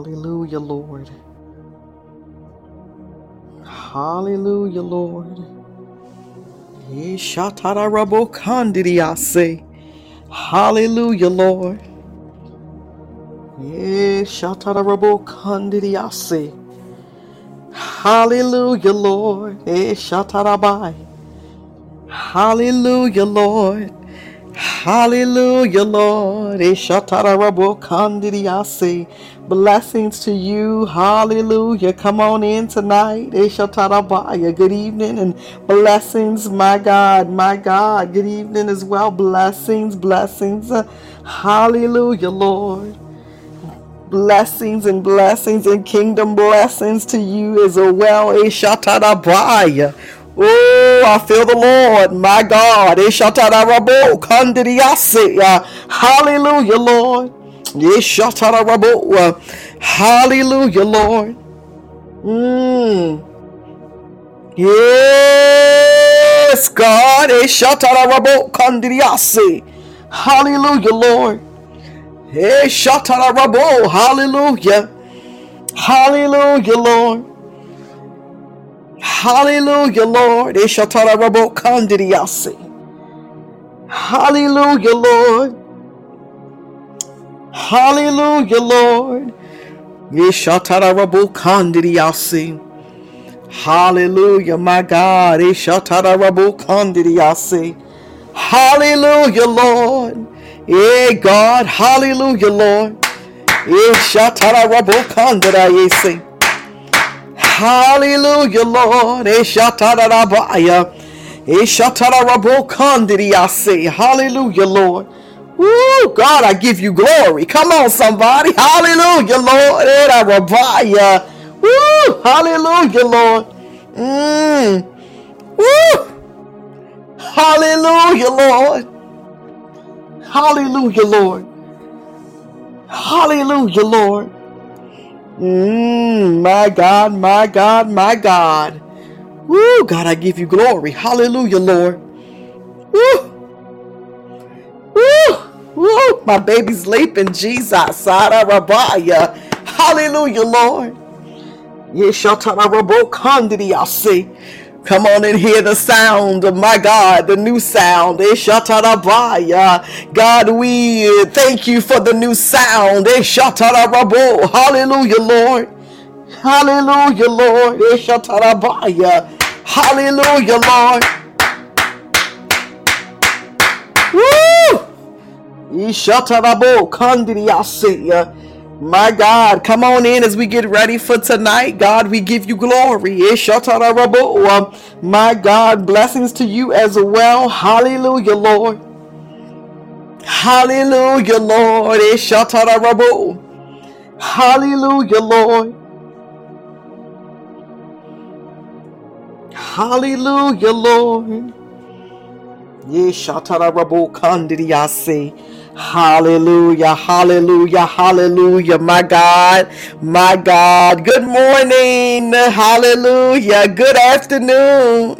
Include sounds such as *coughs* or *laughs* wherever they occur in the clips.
Hallelujah, Lord. Hallelujah, Lord. Ishatarabokandiriase. Hallelujah, Lord. Ishatarabokandiriase. Hallelujah, Lord. Ishatarabai. Hallelujah, Lord. Hallelujah, Lord. Blessings to you. Hallelujah. Come on in tonight. Good evening and blessings, my God, my God. Good evening as well. Blessings, blessings. Hallelujah, Lord. Blessings and blessings and kingdom blessings to you as well. Oh, I feel the Lord, my God. Hallelujah, Lord. Hallelujah, Lord. Mm. Yes, God. Hallelujah, Lord. Hallelujah. Hallelujah, Lord. Hallelujah, Lord. Hallelujah, Lord. Hallelujah, Lord. Hallelujah, my God. Hallelujah, Lord. Yeah, God. Hallelujah, Lord. Kandidiyase. Hallelujah, Lord. Hallelujah, Lord. Woo, God, I give you glory. Come on, somebody. Hallelujah, Lord. Woo, hallelujah, Lord. Mm. Woo. Hallelujah, Lord. Hallelujah, Lord. Hallelujah, Lord. Mm, my God, my God, my God. Woo, God, I give you glory. Hallelujah, Lord. Woo, woo, woo. My baby's leaping, Jesus. Sara Rabaya. Hallelujah, Lord. Yeshatarabokandidiyase. Come on and hear the sound my God, the new sound. Eshatarabaya. God, we thank you for the new sound. Eshatarabo. Hallelujah, Lord. Hallelujah, Lord. Eshatarabaya. Hallelujah, Lord. Woo! Ishatarabo kandidiyase. My God, come on in as we get ready for tonight. God, we give you glory. My God, blessings to you as well. Hallelujah, Lord. Hallelujah, Lord. Hallelujah, Lord. Hallelujah, Lord. Yeshatarabo kandidiyase. Hallelujah, hallelujah, hallelujah, my God, my God. Good morning, hallelujah, good afternoon,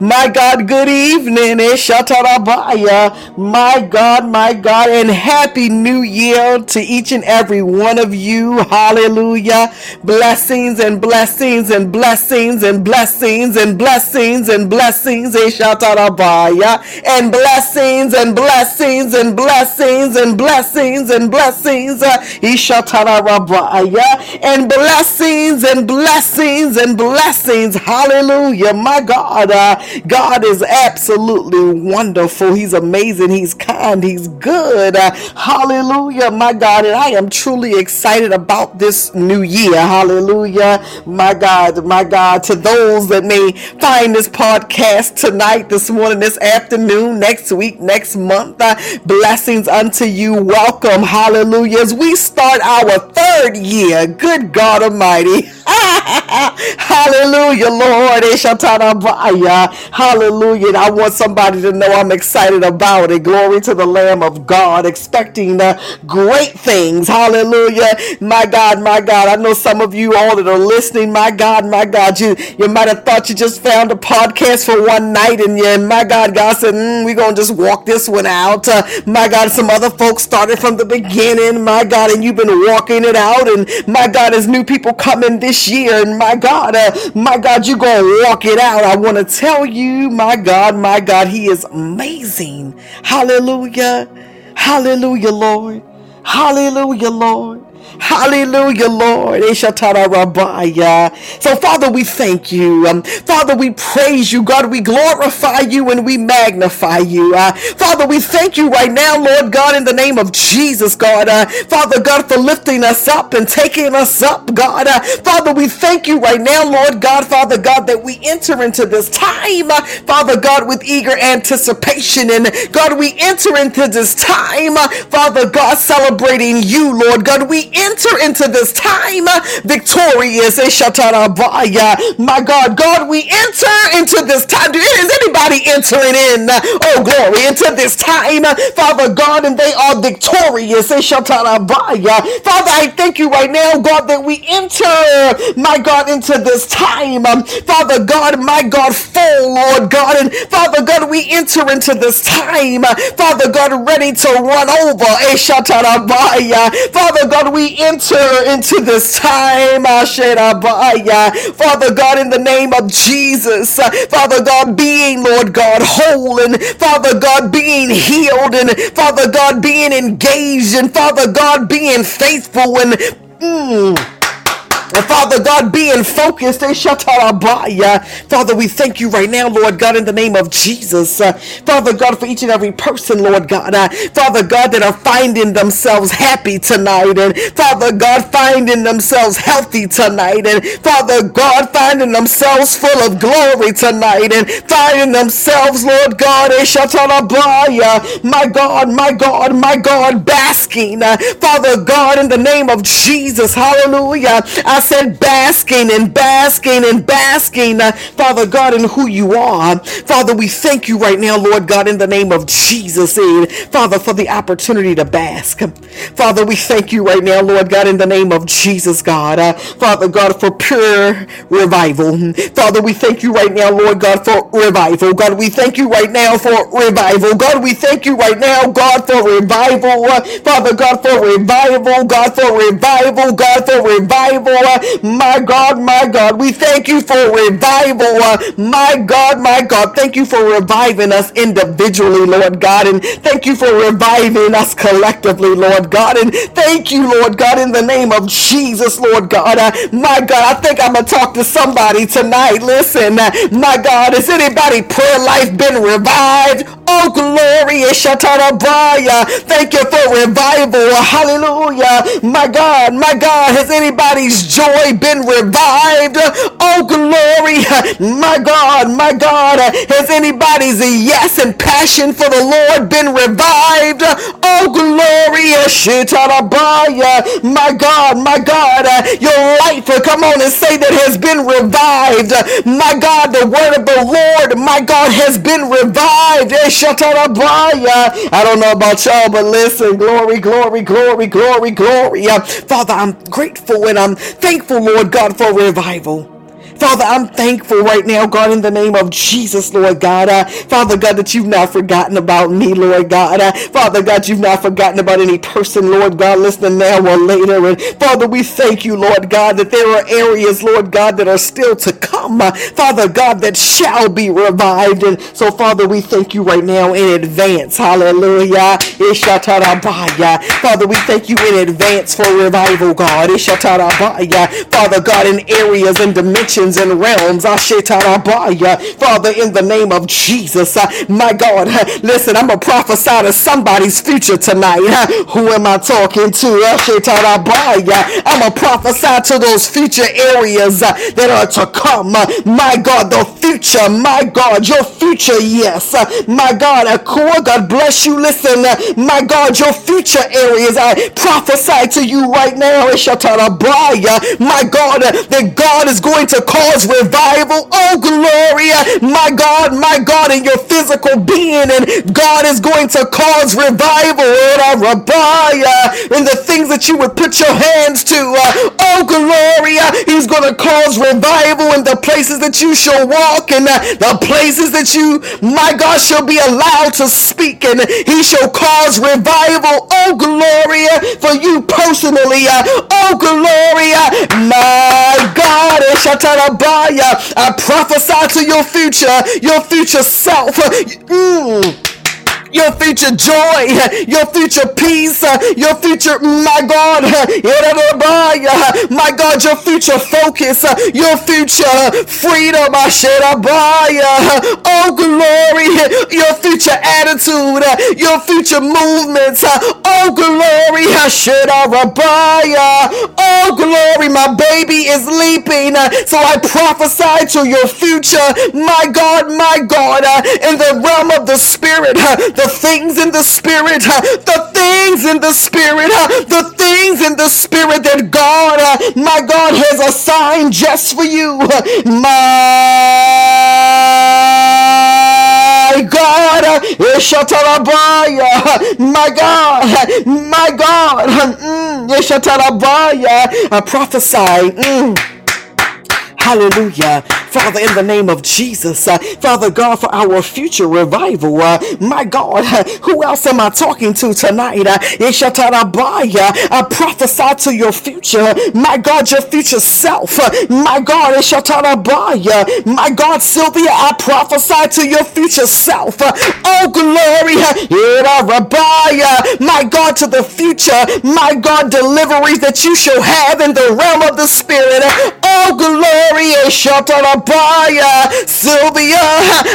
my God, good evening, eh, Eshatarabaya, my God, my God, and happy new year to each and every one of you, hallelujah. Blessings and blessings and blessings and blessings and blessings and blessings, eh, Eshatarabaya, and blessings and blessings and blessings and blessings and blessings. Uh, Ishatarabaya, and blessings and blessings and blessings. Hallelujah. My God, uh, God is absolutely wonderful. He's amazing. He's kind. He's good. Uh, hallelujah. My God. And I am truly excited about this new year. Hallelujah. My God, my God. To those that may find this podcast tonight, this morning, this afternoon, next week, next month, uh, blessings unto you. Welcome. Hallelujah. As we start our third year, good God Almighty. *laughs* Hallelujah, Lord. Hallelujah. I want somebody to know I'm excited about it. Glory to the Lamb of God, expecting uh, great things. Hallelujah. My God, my God. I know some of you all that are listening, my God, my God, you, you might have thought you just found a podcast for one night, and yeah, my God, God said, mm, we're going to just walk this one out. Uh, my God, some other folks started from the beginning, my God, and you've been walking it out. And my God, as new people coming this year, and my God, uh, my God, you're going to walk it out. I want to tell you, my God, my God, He is amazing. Hallelujah. Hallelujah, Lord. Hallelujah, Lord. Hallelujah, Lord. So, Father, we thank you. Um, Father, we praise you. God, we glorify you and we magnify you. Uh, Father, we thank you right now, Lord God, in the name of Jesus, God. Uh, Father God, for lifting us up and taking us up, God. Uh, Father, we thank you right now, Lord God, Father God, that we enter into this time, uh, Father God, with eager anticipation. And God, we enter into this time, uh, Father God, celebrating you, Lord God. We enter into this time victorious. Eh, My God, God, we enter into this time. Is anybody entering in? Oh, glory, into this time, Father God, and they are victorious. Eh, Father, I thank you right now, God, that we enter, my God, into this time. Father God, my God, full, Lord God, and Father God, we enter into this time, Father God, ready to run over. Eh, Father God, we enter into this time, Father God, in the name of Jesus, Father God, being, Lord God, whole, and Father God, being healed, and Father God, being engaged, and Father God, being faithful, and mm, and Father God, being focused, eh, Father, we thank you right now, Lord God, in the name of Jesus. Uh, Father God, for each and every person, Lord God, uh, Father God, that are finding themselves happy tonight, and Father God, finding themselves healthy tonight, and Father God, finding themselves full of glory tonight, and finding themselves, Lord God, eh, my God, my God, my God, basking, uh, Father God, in the name of Jesus, hallelujah. I I said basking and basking and basking, uh, Father God, in who you are. Father, we thank you right now, Lord God, in the name of Jesus, and Father, for the opportunity to bask. Father, we thank you right now, Lord God, in the name of Jesus, God. Uh, Father God, for pure revival. Father, we thank you right now, Lord God, for revival. God, we thank you right now for revival. God, we thank you right now, God, for revival. Uh, Father God, for revival. God, for revival. God, for revival my God, my God, we thank you for revival. Uh, my God, my God, thank you for reviving us individually, Lord God, and thank you for reviving us collectively, Lord God, and thank you, Lord God, in the name of Jesus, Lord God. Uh, my God, I think I'm gonna talk to somebody tonight. Listen, uh, my God, has anybody prayer life been revived? Oh, glory, Shatarabaya. Thank you for revival. Hallelujah. My God, my God, has anybody's joy been revived? Oh, glory. My God, my God, has anybody's yes and passion for the Lord been revived? Oh, glory. My God, my God, your life, come on and say that has been revived. My God, the word of the Lord, my God, has been revived. I don't know about y'all, but listen, glory, glory, glory, glory, glory. Father, I'm grateful and I'm thankful, Lord God, for revival. Father, I'm thankful right now, God, in the name of Jesus, Lord God. Uh, Father God, that you've not forgotten about me, Lord God. Uh, Father God, you've not forgotten about any person, Lord God, listening now or later. And Father, we thank you, Lord God, that there are areas, Lord God, that are still to come. Uh, Father God, that shall be revived. And so, Father, we thank you right now in advance. Hallelujah. Father, we thank you in advance for revival, God. Father God, in areas and dimensions and realms. Uh, Father, in the name of Jesus, uh, my God, uh, listen, I'm to prophesy to somebody's future tonight. Uh, who am I talking to? I'm to prophesy to those future areas uh, that are to come. My God, the future, my God, your future, yes. My God, Akua, God bless you. Listen, my God, your future areas, I prophesy to you right now. My God, that God is going to cause revival. Oh, glory. my God, my God, in your physical being. And God is going to cause revival in the things that you would put your hands to. Uh, oh, glory. He's going to cause revival in the places that you shall walk and uh, the places that you, my God, shall be allowed to speak. And he shall cause revival. Oh, glory for you personally. Uh, oh, glory. My I prophesy to your future, your future self. Your future joy, your future peace, your future, my God, my God, your future focus, your future freedom, I should oh glory, your future attitude, your future movements, oh glory, oh glory, my baby is leaping, so I prophesy to your future, my God, my God, in the realm of the spirit, the things in the spirit, the things in the spirit, the things in the spirit that God, my God, has assigned just for you. My God, my God, my God, mm, I prophesy. Hallelujah. Father, in the name of Jesus, uh, Father God, for our future revival, uh, my God, uh, who else am I talking to tonight? Uh, I prophesy to your future, my God, your future self, uh, my God, my God, Sylvia, I prophesy to your future self. Uh, oh, glory, my God, to the future, my God, deliveries that you shall have in the realm of the Spirit. Oh, glory. Sylvia.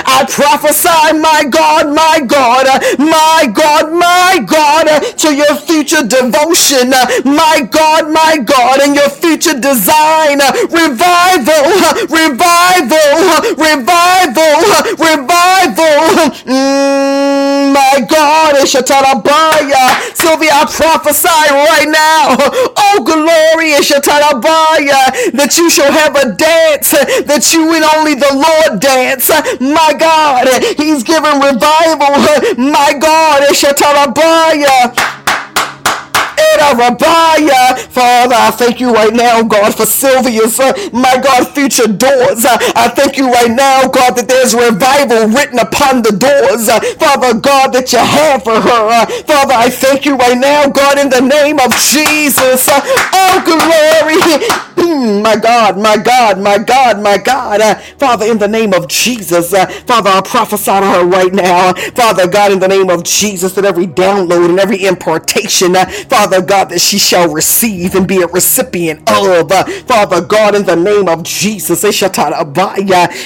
I prophesy, my God, my God, my God, my God, to your future devotion, my God, my God, and your future design. Revival, revival, revival, revival. Mm, my God, Shatarabaya. Sylvia, I prophesy right now. Oh, glory, Shatarabaya, that you shall have a dance that you and only the Lord dance. My God, He's giving revival. My God, Shatarabaya. Father, I thank you right now, God, for Sylvia's, uh, my God, future doors. Uh, I thank you right now, God, that there's revival written upon the doors. Uh, Father God, that you have for her. Uh, Father, I thank you right now, God, in the name of Jesus. Uh, oh, glory. Hmm, my God, my God, my God, my God. Uh, Father, in the name of Jesus, Father, I prophesy to her right now. Father God, in the name of Jesus, that every download and every importation, Father God, that she shall receive and be a recipient of. Uh, Father God, in the name of Jesus, uh,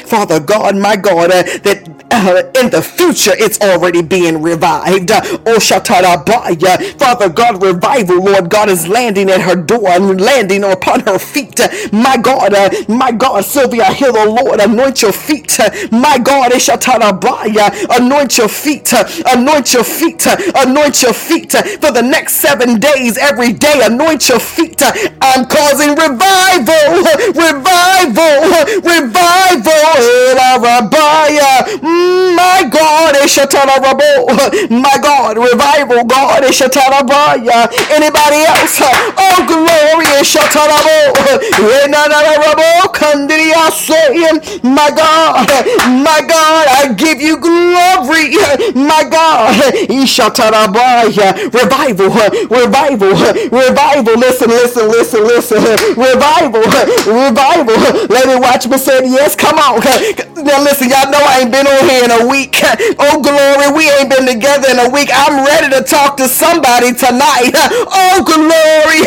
Father God, my God, uh, that uh, in the future it's already being revived. Uh, oh, Shatarabaya. Uh, Father God, revival, Lord God, is landing at her door and landing upon her feet. My God, uh, my God, Sylvia, hear the Lord, anoint your feet. My God, anoint your feet, anoint your feet, anoint your feet for the next seven days, every day, anoint your feet. Uh, I'm causing revival, revival, revival. God, my God, revival, God, anybody else? Oh, glory, my God, my God, I give you glory, my God, revival, revival, revival, listen, listen, listen, listen, revival, revival, let me watch me say yes, come on, now listen, y'all know I ain't been on here in a week. Oh, glory, we ain't been together in a week. I'm ready to talk to somebody tonight. Oh, glory.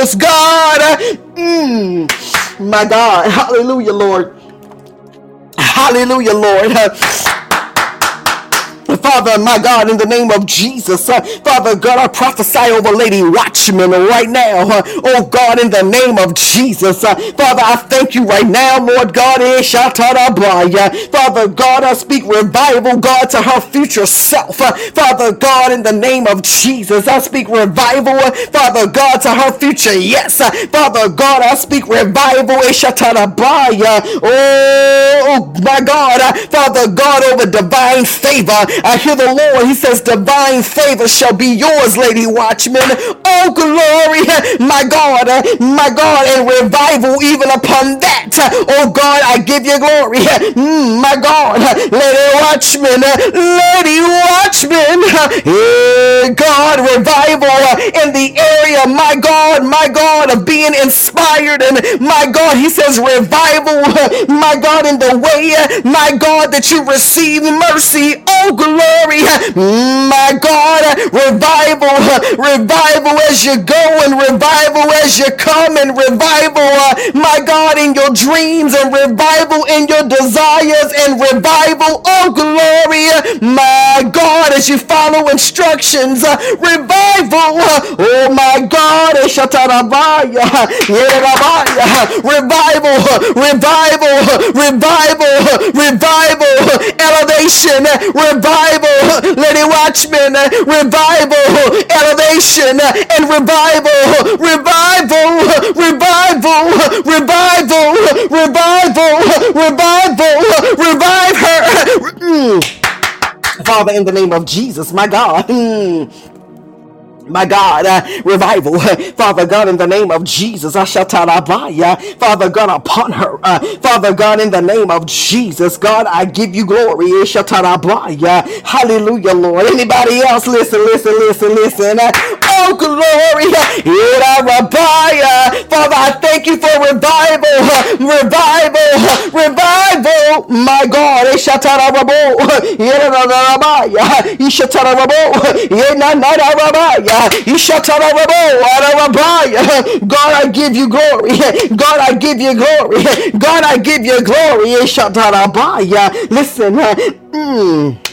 Yes, God. Mm, my God. Hallelujah, Lord. Hallelujah, Lord. Father, my God, in the name of Jesus, uh, Father God, I prophesy over Lady Watchman right now. Uh, oh God, in the name of Jesus, uh, Father, I thank you right now, Lord God. Eh, Father God, I speak revival, God, to her future self. Uh, Father God, in the name of Jesus, I speak revival, uh, Father God, to her future. Yes, uh, Father God, I speak revival. Eh, oh, my God, Father God, over divine favor. I hear the Lord, He says, divine favor shall be yours, Lady Watchman. Oh, glory, my God, my God, and revival even upon that. Oh, God, I give you glory. Mm, my God, Lady Watchman, Lady Watchman, yeah, God, revival in the area, my God, my God, of being inspired. And my God, He says, revival, my God, in the way, my God, that you receive mercy. Oh, glory, my God, revival, revival as you go and revival as you come and revival, my God, in your dreams and revival in your desires and revival. Oh, glory, my God, as you follow instructions, revival. Oh, my God, revival, revival, revival, revival, elevation, revival, Lady Watchman, revival, elevation, and revival, revival, revival, revival, revival, revival, revive her. Mm. Father, in the name of Jesus, my God. Mm. My God, uh, revival, *laughs* Father God, in the name of Jesus, I shall Father God, upon her, uh, Father God, in the name of Jesus, God, I give you glory, hallelujah, Lord. Anybody else, listen, listen, listen, listen, oh, glory, Father, I thank you for revival, revival, revival, my God, God, I give you glory. God, I give you glory. God, I give you glory. Listen. Mm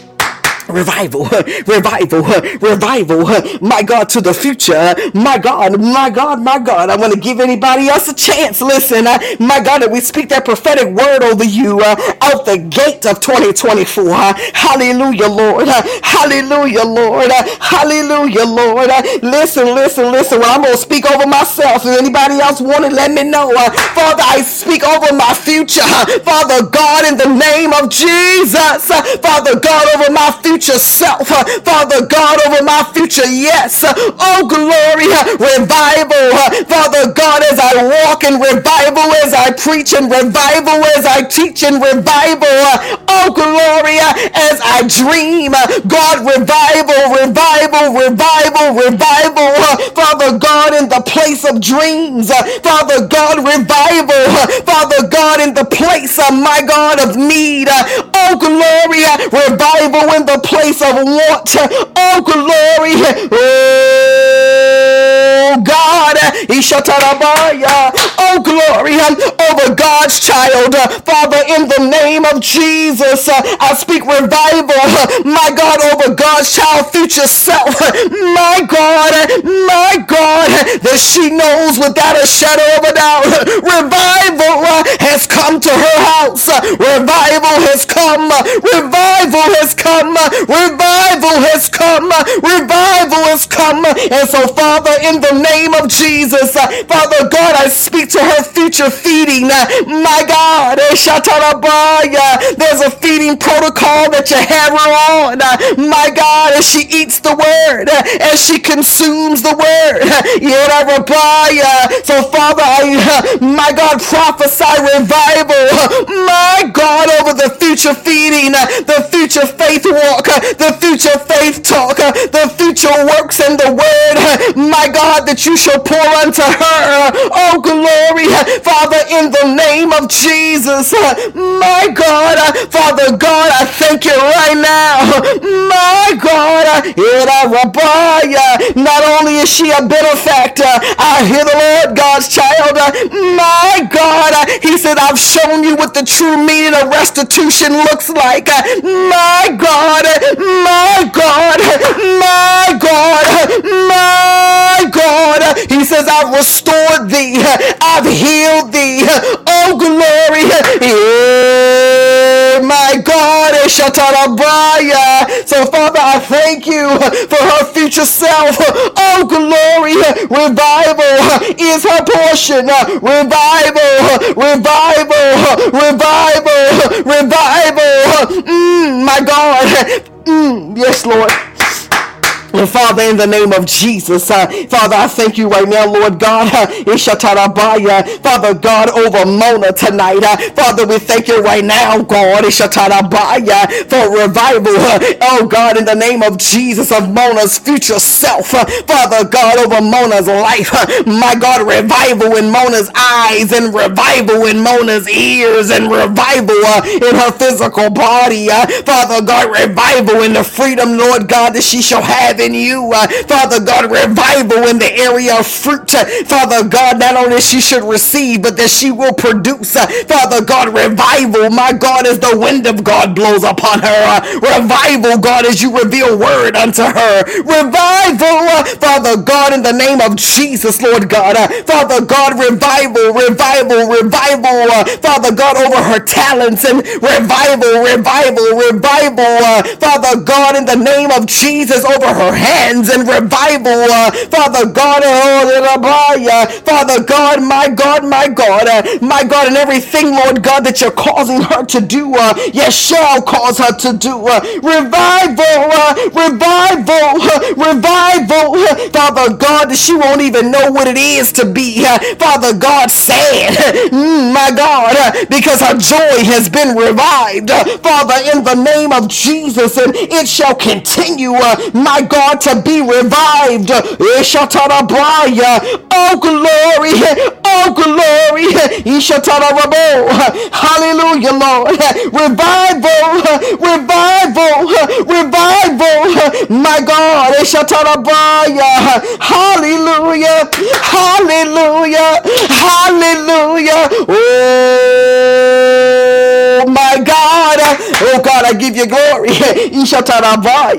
revival, *laughs* revival, *laughs* revival, *laughs* my God, to the future. My God, my God, my God. I want to give anybody else a chance. Listen, uh, my God, that we speak that prophetic word over you uh, out the gate of 2024. Uh, hallelujah, Lord. Uh, hallelujah, Lord. Uh, hallelujah, Lord. Uh, listen, listen, listen. Well, I'm going to speak over myself. If anybody else want to let me know. Father, I speak over my future. Father God, in the name of Jesus. Father God, over my future future self. Father God, over my future, yes. Oh, glory, revival. Father God, as I walk in revival, as I preach in revival, as I teach in revival. Oh, glory, as I dream. God, revival, revival, revival, revival. Father God, in the place of dreams. Father God, revival. Father God, in the place, of my God, of need. Oh, glory, revival in the place of want. Oh, glory. Oh, God. Oh, glory over God's child. Uh, Father, in the name of Jesus, uh, I speak revival, uh, my God, over God's child future self. My God, my God, that she knows without a shadow of a doubt. Revival has come to her house. Revival has come. Revival has come. Revival has come. Revival has come. And so, Father, in the name of Jesus, Father God, I speak to her future feeding. Uh, my God, eh, there's a feeding protocol that you have her on. Uh, my God, as she eats the word, uh, as she consumes the word. So, Father, I, my God, prophesy revival. My God, over the future feeding, the future faith walk, the future faith talk, the future works and the word, my God, that you shall pour unto her. Oh, glory, Father, in the name of Jesus, my God, Father God, I thank you right now, my God, not only is she a benefactor, I hear the Lord God's child, my God, He said, I've shown you what the true meaning of restitution looks like. My God, my God, my God, my God. He says, I've restored thee, I've healed thee. Oh, glory. My God, Shatarabaya. So, Father, I thank you for her future self. Oh, glory. Revival is her portion. Revival, revival, revival, revival. Mm, my God. Mm, yes, Lord. And Father, in the name of Jesus, uh, Father, I thank you right now, Lord God. Uh, Father God, over Mona tonight. Uh, Father, we thank you right now, God, for revival. Uh, oh God, in the name of Jesus, of Mona's future self. Uh, Father God, over Mona's life. Uh, my God, revival in Mona's eyes and revival in Mona's ears and revival uh, in her physical body. Uh, Father God, revival in the freedom, Lord God, that she shall have in you. Uh, Father God, revival in the area of fruit. Uh, Father God, not only she should receive, but that she will produce. Uh, Father God, revival, my God, as the wind of God blows upon her. Uh, revival, God, as you reveal word unto her. Revival, Father God, in the name of Jesus, Lord God. Father God, revival, revival, revival. Father God, over her talents and revival, revival, revival. Father God, in the name of Jesus, over her hands and revival. Uh, Father God, uh, Father God, my God, my God, uh, my God, and everything, Lord God, that you're causing her to do, uh, yes, shall cause her to do. Uh, revival, uh, revival, uh, revival. Uh, Father God, that she won't even know what it is to be, uh, Father God, sad. *laughs* mm, my God, uh, because her joy has been revived. Uh, Father, in the name of Jesus, and it shall continue, uh, my God. God, to be revived. Oh, glory. Oh, glory. Hallelujah, Lord. Revival. Revival. Revival. My God. Hallelujah. Hallelujah. Hallelujah. Oh. *laughs* Oh, God, I give you glory. *laughs*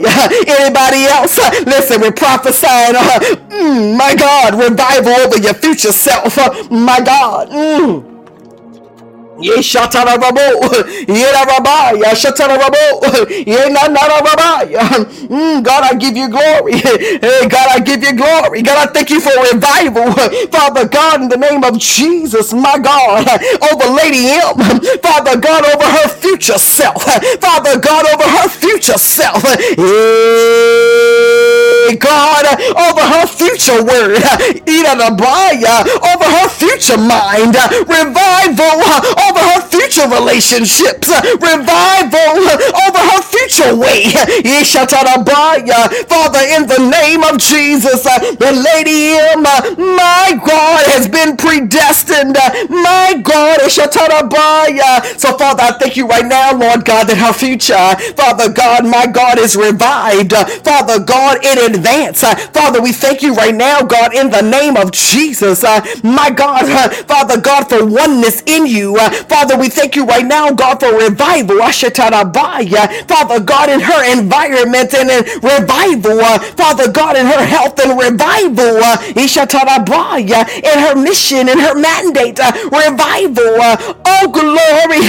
*laughs* Anybody else? Listen, we're prophesying, uh, mm, my God, revival over your future self. My God. Mm. Mm, God, I give you glory. Hey, God, I give you glory. God, I thank you for revival. Father God, in the name of Jesus, my God, over Lady M. Father God, over her future self. Father God, over her future self. God, over her future word. Over her future mind. Revival over her future relationships, revival over her future way. Father, in the name of Jesus, the Lady M, my God, has been predestined. My God, is chatarabia so Father, I thank you right now, Lord God, that her future, Father God, my God, is revived. Father God, in advance. Uh, Father, we thank you right now, God, in the name of Jesus. Uh, my God, uh, Father God, for oneness in you. Father, we thank you right now, God, for revival. Father God, in her environment and in revival. Father God, in her health and revival. In her mission and her mandate. Revival. Oh, glory.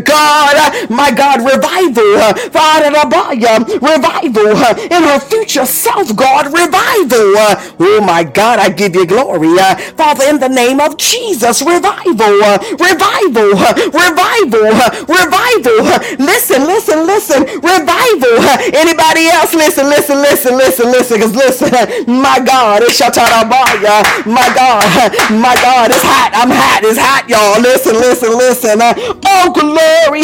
God, my God, revival, uh, Father, revival uh, in her future self, God, revival. Uh. Oh my God, I give you glory, Father, in the name of Jesus, revival, revival, revival, revival. Listen, listen, listen, revival. Anybody else? Listen, listen, listen, listen, listen, because listen, *laughs* my God, it's Shatarabaya, my God, *laughs* my God, it's hot, I'm hot, it's hot, y'all. Listen, listen, listen. Oh, glory. Glory.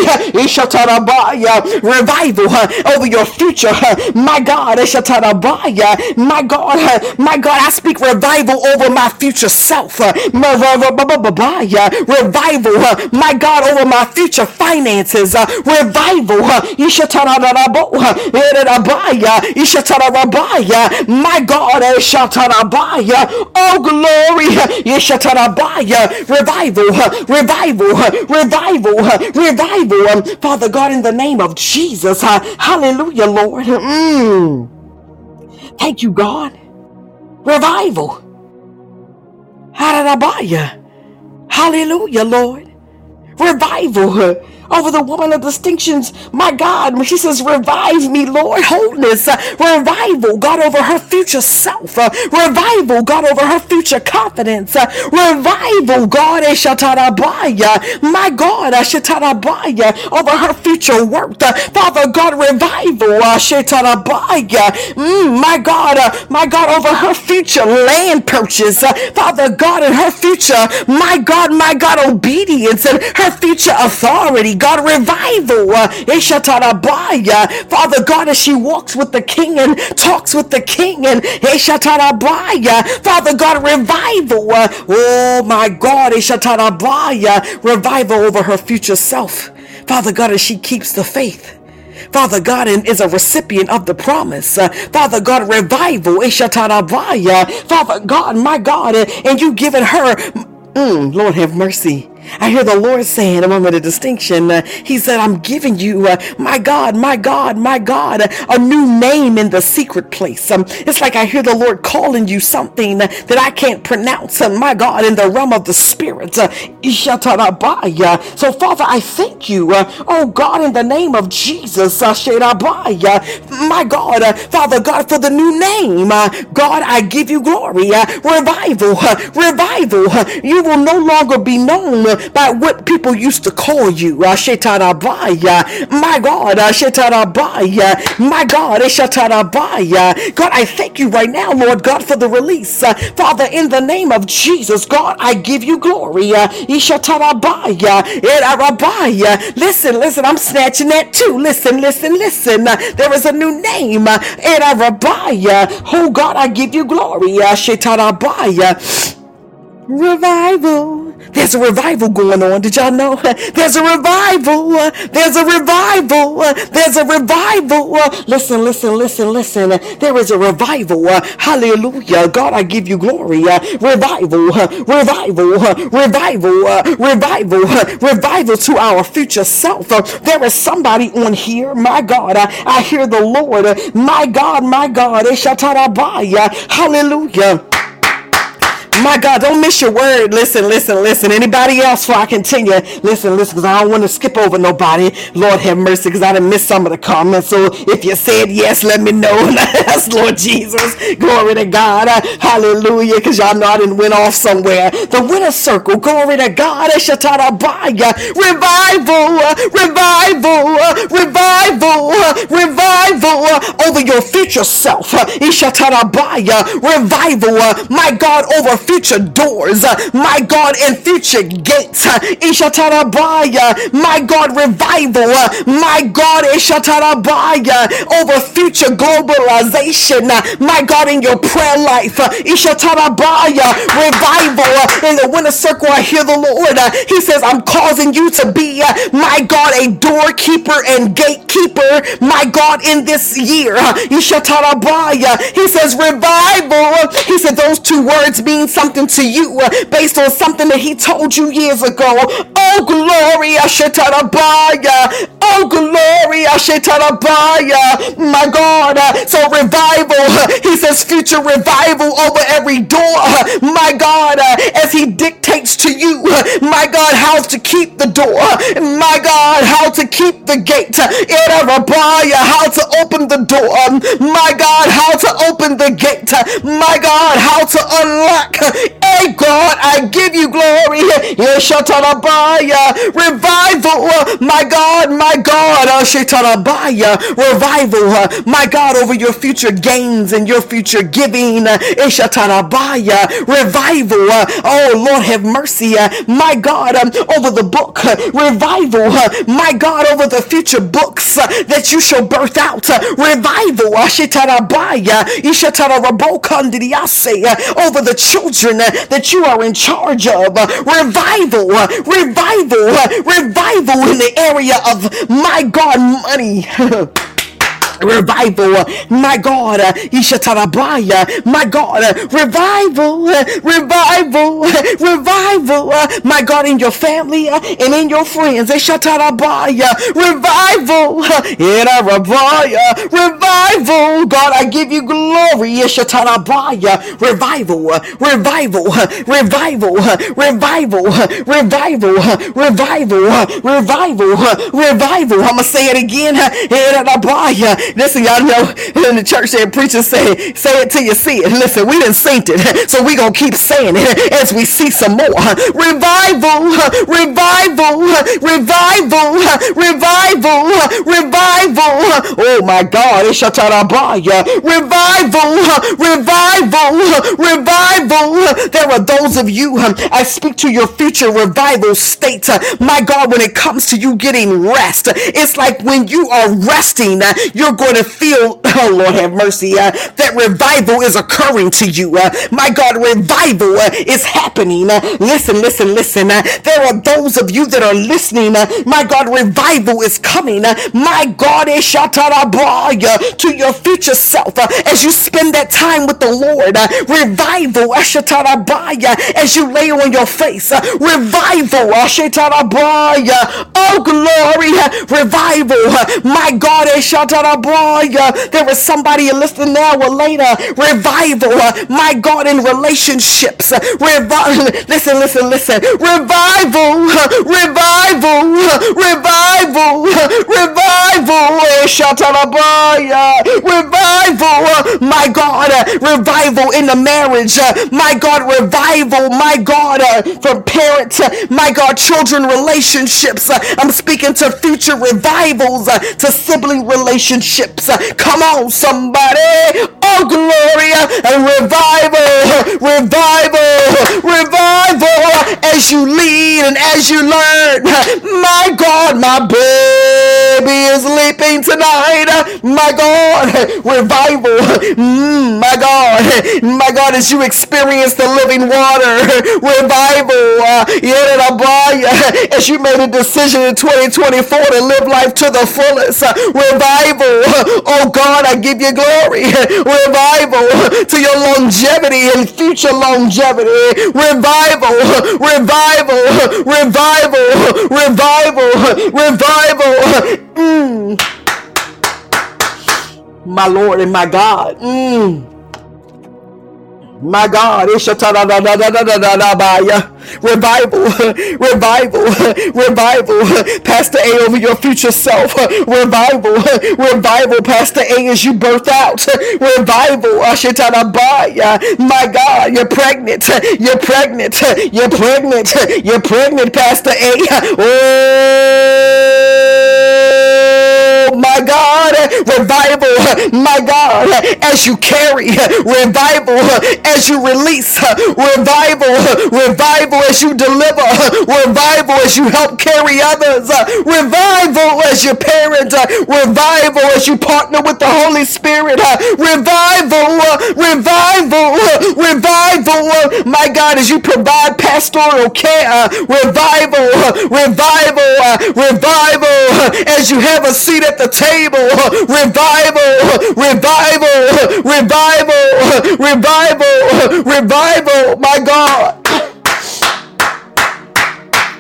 Revival over your future. My God. My God. My God. I speak revival over my future self. Revival. My God over my future finances. Revival. My God. Oh glory. Revival. Revival. Revival. Revival. Father God, in the name of Jesus. Hallelujah, Lord. Mm. Thank you, God. Revival. Hallelujah, Lord. Revival over the woman of distinctions. My God, when she says, Revive me, Lord, wholeness, uh, revival, God, over her future self, uh, revival, God, over her future confidence, uh, revival, God, Eshatarabaya, my God, Eshatarabaya, over her future work, uh, Father God, revival, Eshatarabaya, mm, my God, uh, my God, over her future land purchase, uh, Father God, in her future, my God, my God, obedience and her future authority, God, revival. Uh, Father God, as she walks with the King and talks with the King, and Father God, revival. Uh, oh my God, revival over her future self. Father God, as she keeps the faith. Father God and is a recipient of the promise. Uh, Father God, revival. Father God, my God, and you given her, mm, Lord have mercy. I hear the Lord saying, a moment of distinction, uh, He said, I'm giving you, uh, my God, my God, my God, a new name in the secret place. Um, it's like I hear the Lord calling you something that I can't pronounce, uh, my God, in the realm of the Spirit. Uh, so, Father, I thank you, uh, oh God, in the name of Jesus, uh, my God, uh, Father God, for the new name. Uh, God, I give you glory. Uh, revival, uh, revival. Uh, you will no longer be known by what people used to call you. Uh, my God, uh, my God, eh, my God, God, I thank you right now, Lord God, for the release. Uh, Father, in the name of Jesus, God, I give you glory. Eh, listen, listen, I'm snatching that too. Listen, listen, listen. There is a new name. Eh, oh God, I give you glory. Revival. There's a revival going on. Did y'all know? *laughs* There's a revival. There's a revival. There's a revival. Listen, listen, listen, listen. There is a revival. Hallelujah. God, I give you glory. Revival, revival, revival, revival, revival to our future self. There is somebody on here. My God, I hear the Lord. My God, my God. Hallelujah. My God, don't miss your word. Listen, listen, listen. Anybody else before I continue? Listen, listen, because I don't want to skip over nobody. Lord have mercy, because I didn't miss some of the comments. So if you said yes, let me know. *laughs* That's Lord Jesus. Glory to God. Hallelujah. Because y'all know I didn't went off somewhere. The winner circle. Glory to God. Revival, revival, revival, revival over your future self. Revival, my God, over future doors, uh, my God, and future gates. Uh, Ishatarabaya, uh, my God, revival, uh, my God, Ishatarabaya, uh, over future globalization, uh, my God, in your prayer life. Ishatarabaya, revival in the winner circle. I hear the Lord. He says, I'm causing you to be, my God, a doorkeeper and gatekeeper, my God, in this year. Ishatarabaya. He says, revival. He said, those two words mean something to you uh, based on something that he told you years ago. Oh, glory, Ashetarabaya. Oh, glory, Ashetarabaya. My God. Uh, so, revival, uh, he says, future revival over every door. Uh, my God, uh, as he dictates to you, uh, my God, how to keep the door. My God, how to keep the gate. How to open the door. Um, my God, how to open the gate. My God, how to unlock Hey, God, I give you glory. Revival, uh, my God, my God. Revival, uh, my God, over your future gains and your future giving. Revival, uh, oh Lord, have mercy, my God, um, over the book. Revival, my God, over the future books that you shall birth out. Revival, over the children Uh, that you are in charge of. Uh, revival, uh, revival, revival in the area of my God money. *laughs* revival, my God, Ishatarabaya, my God, revival, revival, revival, my God, in your family and in your friends, Ishatarabaya, revival, Irarabaya, revival, God, I give you glory, Ishatarabaya, revival, revival, revival, revival, revival, revival, revival, revival, I'm gonna say it again, Irarabaya, Listen, y'all know *laughs* in the church that preachers say, say it till you see it. Listen, we didn't saint it, *laughs* so we gonna keep saying it *laughs* as we see some more. Revival, revival, revival, revival, revival. Oh my God, it's Shatarabaya. Revival, revival, revival. There are those of you, um, I speak to your future revival state. My God, when it comes to you getting rest, it's like when you are resting, uh, you're going to feel, *laughs* oh Lord have mercy, uh, that revival is occurring to you. Uh, my God, revival uh, is happening. Uh, listen, listen, listen. Uh, there are those of you that are listening. Uh, my God, revival is coming. my God, is to your future self as you spend that time with the Lord. revival, as you lay on your face. revival, oh glory, revival. my God, Uh, there is somebody listening now or later. Revival, uh, my God, in relationships. Uh, revival. *laughs* Listen, listen, listen. Revival, revival, revival, revival. Eh, shatalabaya. Revival, my God. Revival in the marriage. My God, revival, my God, from parents, my God, children relationships. I'm speaking to future revivals, to sibling relationships. Come on, somebody. Oh, glory and revival, revival, revival as you lead and as you learn. My God, my baby is leaping tonight. My God, revival. Mm, my God, my God, as you experience the living water, revival. As you made a decision in 2024 to live life to the fullest, revival. Oh God, I give you glory. Revival *laughs* to your longevity and future longevity. Revival, *laughs* revival, *laughs* revival, revival, revival. Mm. My Lord and my God. Mm. My God, revival, revival, revival, Pastor A over your future self, *laughs* revival, *laughs* revival, Pastor A as you birth out, *laughs* revival, my God, you're pregnant, you're pregnant, you're pregnant, you're pregnant, Pastor A. Oh, Oh my God, revival, my God, as you carry, revival, as you release, revival, revival as you deliver, revival as you help carry others, revival as you parent, revival as you partner with the Holy Spirit, revival, revival, revival, my God, as you provide pastoral care, revival, revival, revival, as you have a seat at the table, revival, revival, revival, revival, revival, my God.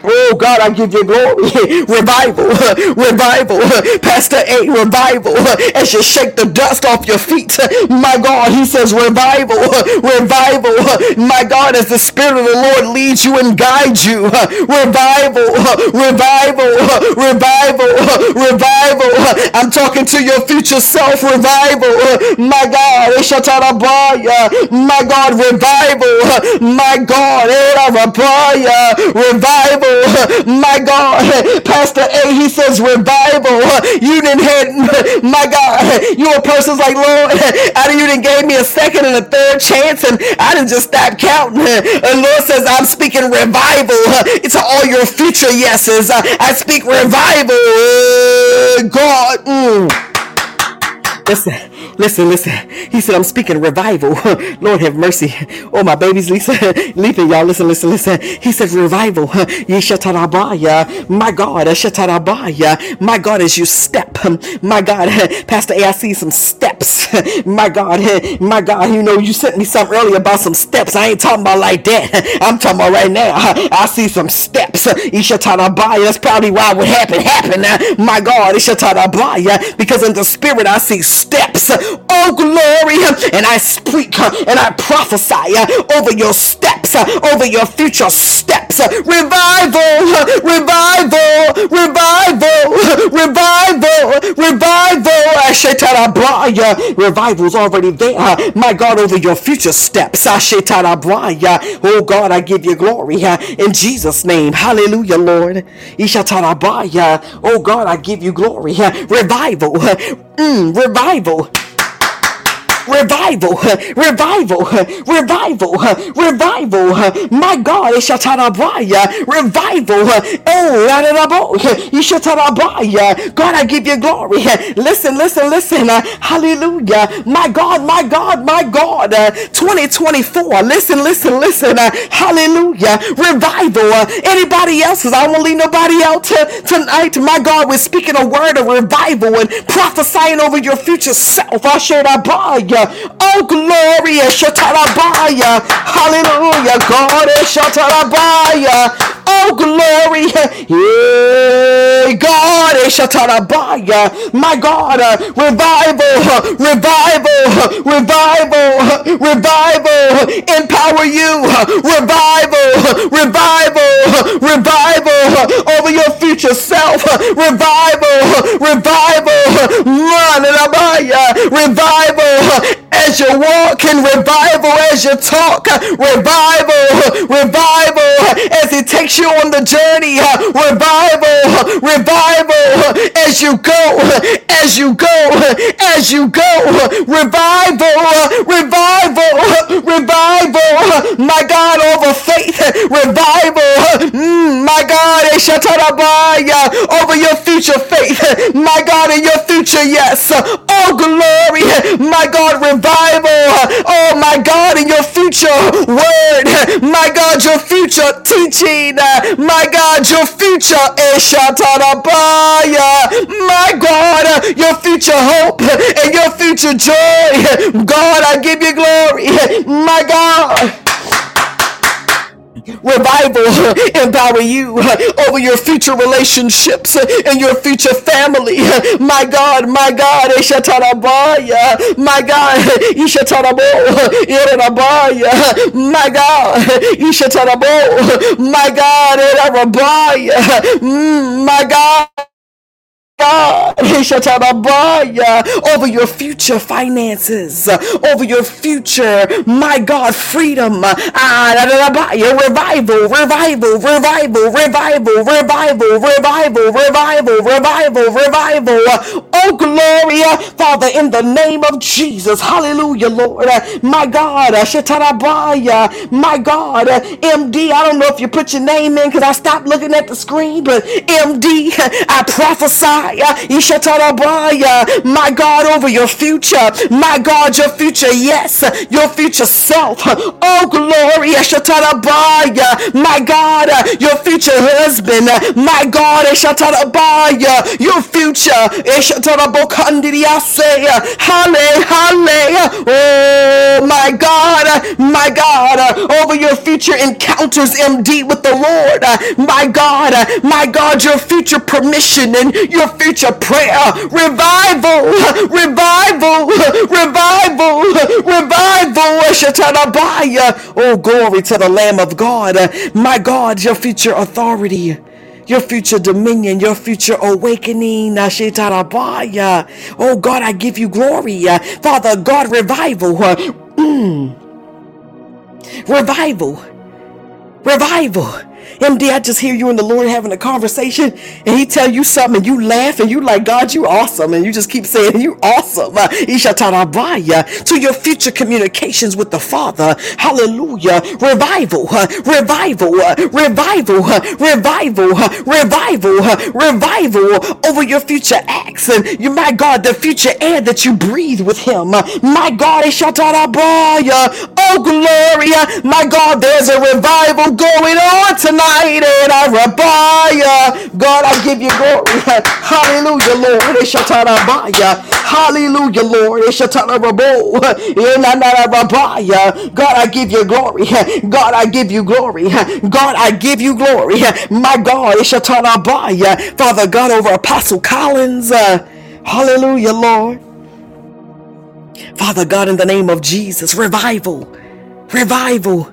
Oh God, I give you glory. *laughs* Revival, *laughs* revival. Pastor A, revival. As you shake the dust off your feet, *laughs* my God, he says revival, revival. My God, as the Spirit of the Lord leads you and guides you, revival, revival, revival, revival. I'm talking to your future self, revival. My God, my God, revival. My God, revival. *laughs* My God, Pastor A, he says revival. You didn't hit, *laughs* my God, you a person's like, Lord, I you didn't gave me a second and a third chance and I didn't just stop counting. And Lord says, I'm speaking revival to all your future yeses. I speak revival. God. Mm. Listen. Listen, listen. He said, I'm speaking revival. *laughs* Lord have mercy. Oh, my baby's Lisa. *laughs* Leaping, y'all. Listen, listen, listen. He said, revival. *laughs* My God. Eh, my God, as you step. My God. Eh, Pastor A, I see some steps. My God. Eh, my God. You know, you sent me something earlier about some steps. I ain't talking about like that. I'm talking about right now. I see some steps. That's probably why what happened happened. My God. Because in the spirit, I see steps oh glory, and I speak and I prophesy over your steps, over your future steps. Revival, revival, revival, revival, revival. Revival's already there. My God, over your future steps. Oh God, I give you glory in Jesus' name. Hallelujah, Lord. Oh God, I give you glory. Revival. Mm, revival Bible revival, revival, revival, revival. My God, Shatarabaya, revival. Oh, God, I give you glory. Listen, listen, listen. Hallelujah. My God, my God, my God. 2024. Listen, listen, listen. Hallelujah. Revival. Anybody else? Because I won't leave nobody out tonight. My God, we're speaking a word of revival and prophesying over your future self. I should I buy Oh, glorious Shatarabaya. Hallelujah. God is Shatarabaya. Oh, glory. Yeah, God is My God, uh, revival, revival, revival, revival. Empower you. Revival, revival, revival over your future self. Revival, revival. Revival as you walk in revival, as you talk, uh, revival, revival, as He takes you on the journey, uh, revival, revival, as you go, as you go, as you go, revival, revival, revival, my God, over faith, revival, mm, my God, eh, over your future faith, my God, in your future, yes, oh glory, my God, revival revival. Oh my God, in your future word. My God, your future teaching. My God, your future Eshatarabaya. My God, your future hope and your future joy. God, I give you glory. My God revival *laughs* empower you uh, over your future relationships uh, and your future family. *laughs* My God, my God, my God, *laughs* my God, my God, mm, my God. *laughs* Over your future finances, over your future, my God, freedom, ah, revival, revival, revival, revival, revival, revival, revival, revival, revival. Gloria, uh, Father, in the name of Jesus, hallelujah, Lord, uh, my God, uh, my God, MD, I don't know if you put your name in because I stopped looking at the screen, but MD, I prophesy my God, over your future. My God, your future, yes, your future self. Oh, glory. My God, your future husband. My God, your future. Halle, halle. Oh, my God. my God, over your future encounters, MD, with the Lord. My God, my God, your future permission and your future prayer. Revival, revival, revival, revival. Oh, glory to the Lamb of God. My God, your future authority your future dominion, your future awakening. Oh God, I give you glory. Father God, revival. Mm. Revival. Revival. MD, I just hear you and the Lord having a conversation, and He tell you something, and you laugh, and you like, God, you awesome, and you just keep saying, you awesome. *laughs* Uh, to your future communications with the Father. Hallelujah. Revival, revival, revival, revival, revival, revival over your future acts, and you, my God, the future air that you breathe with Him. My God, oh glory, my God, there's a revival going on tonight tonight and I. God, I give you glory. Hallelujah, Lord. Hallelujah, Lord. God, I give you glory. God, I give you glory. God, I give you glory. My God, it's shatterably. Father God, over Apostle Collins. Hallelujah, Lord. Father God, in the name of Jesus, revival, revival,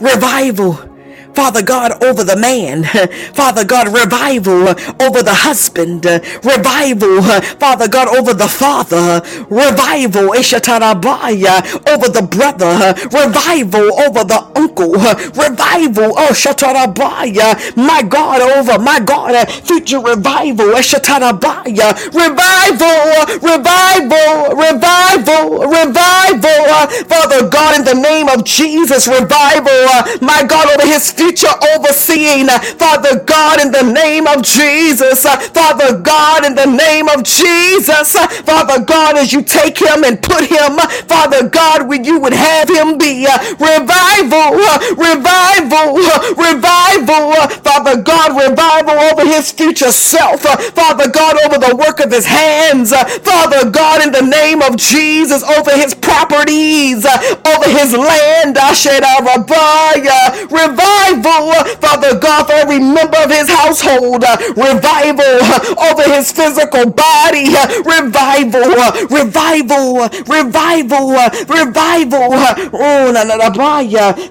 revival. Father God, over the man. *laughs* Father God, revival over the husband. Revival, Father God, over the father. Revival, Ishatarabaya, over the brother. Revival over the uncle. Revival, oh, Shatarabaya. My God, over, my God, future revival. Ishatarabaya. Revival, revival, revival, revival. Father God, in the name of Jesus, revival. My God, over his future future overseeing. Father God, in the name of Jesus. Father God, in the name of Jesus. Father God, as you take him and put him, Father God, when you would have him be revival, revival, revival. Father God, revival over his future self. Father God, over the work of his hands. Father God, in the name of Jesus, over his properties, over his land. I Revival revival, Father God, for every member of his household, uh, revival uh, over his physical body, uh, revival, revival, revival, revival. Oh, na, na, na,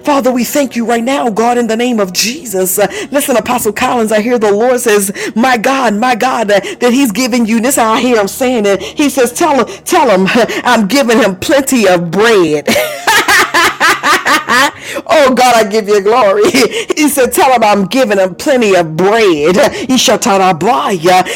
Father, we thank you right now, God, in the name of Jesus. Listen, Apostle Collins, I hear the Lord says, My God, my God, that He's giving you this. I hear Him saying it. He says, Tell him, tell him, *laughs* I'm giving him plenty of bread. *laughs* oh God, I give you glory. *laughs* He said, Tell him I'm giving him plenty of bread. *laughs*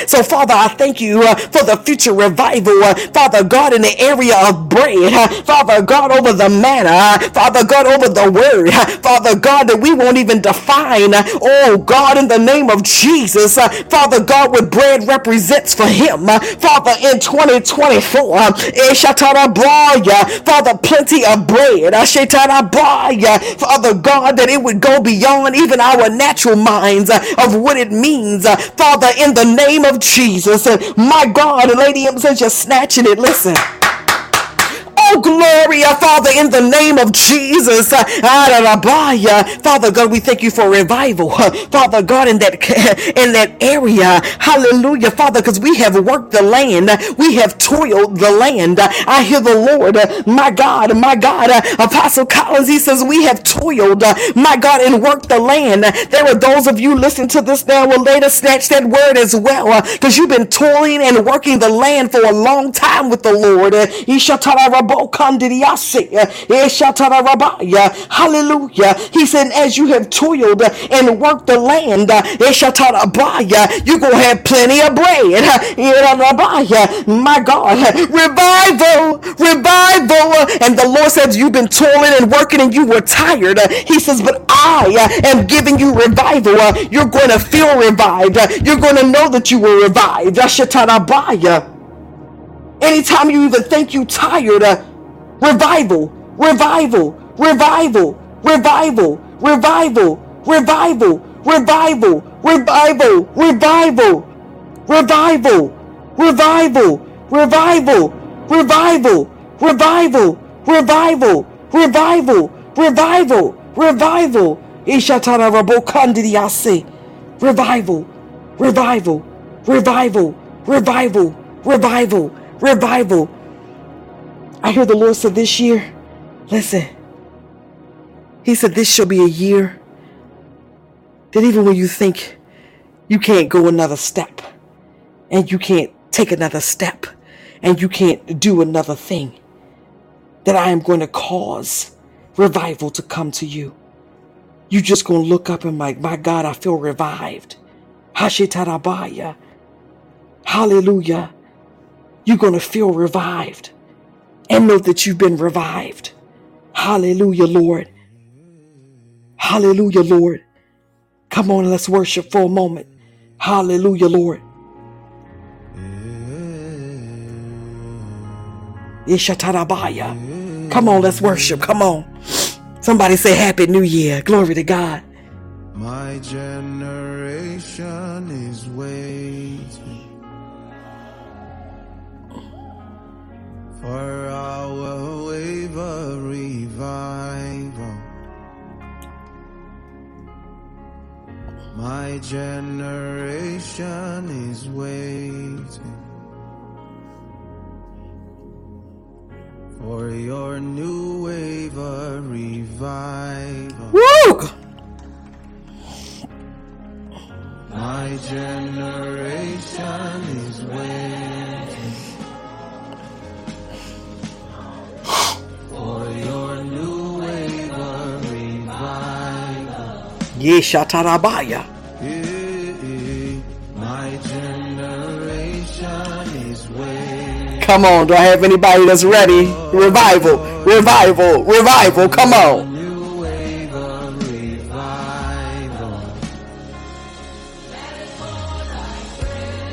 So, Father, I thank you uh, for the future revival. Uh, Father God, in the area of bread. Uh, *laughs* Father God, over the manna. Father God, over the word. Father God, that we won't even define. Oh God, in the name of Jesus. Father God, what bread represents for him. Father, in 2024. Father, plenty of bread. Father God, that it would go beyond even our natural minds uh, of what it means. Uh, Father, in the name of Jesus, uh, my God, Lady M says you're snatching it. Listen. Oh, glory, uh, Father, in the name of Jesus. Uh, Father God, we thank you for revival. Uh, Father God, in that *laughs* in that area. Hallelujah, Father, because we have worked the land. We have toiled the land. I hear the Lord, my God, my God. Apostle Collins, he says, we have toiled, my God, and worked the land. There are those of you listening to this now will later snatch that word as well, because you've been toiling and working the land for a long time with the Lord. Eh, Hallelujah. He said, as you have toiled eh, and worked the land, you're going to have plenty of bread. *laughs* My God, eh, revival, revival. And the Lord says, you've been toiling and working and you were tired. He says, but I am giving you revival. You're going to feel revived. You're going to know that you were revived. Anytime you even think you tired, uh, revival, revival, revival, revival, revival, revival, revival, revival, revival, revival, revival, revival, revival, revival, revival, revival, revival, revival. Ishatara rabokandiyase. Revival, revival, revival, revival, revival, revival. I hear the Lord said this year, listen, He said this shall be a year that even when you think you can't go another step and you can't take another step and you can't do another thing, that I am going to cause revival to come to you. You just gonna look up and like, my God, I feel revived. Hashitarabaya. Hallelujah. You're gonna feel revived and know that you've been revived. Hallelujah, Lord. Hallelujah, Lord. Come on, let's worship for a moment. Hallelujah, Lord. Ishatarabaya. Come on, let's worship. Come on. Somebody say Happy New Year. Glory to God. My generation is waiting for our wave of revival. My generation is waiting Yeshatarabaya. My generation is waiting. Come on, do I have anybody that's ready? Revival, revival, revival. Come on. New wave of revival.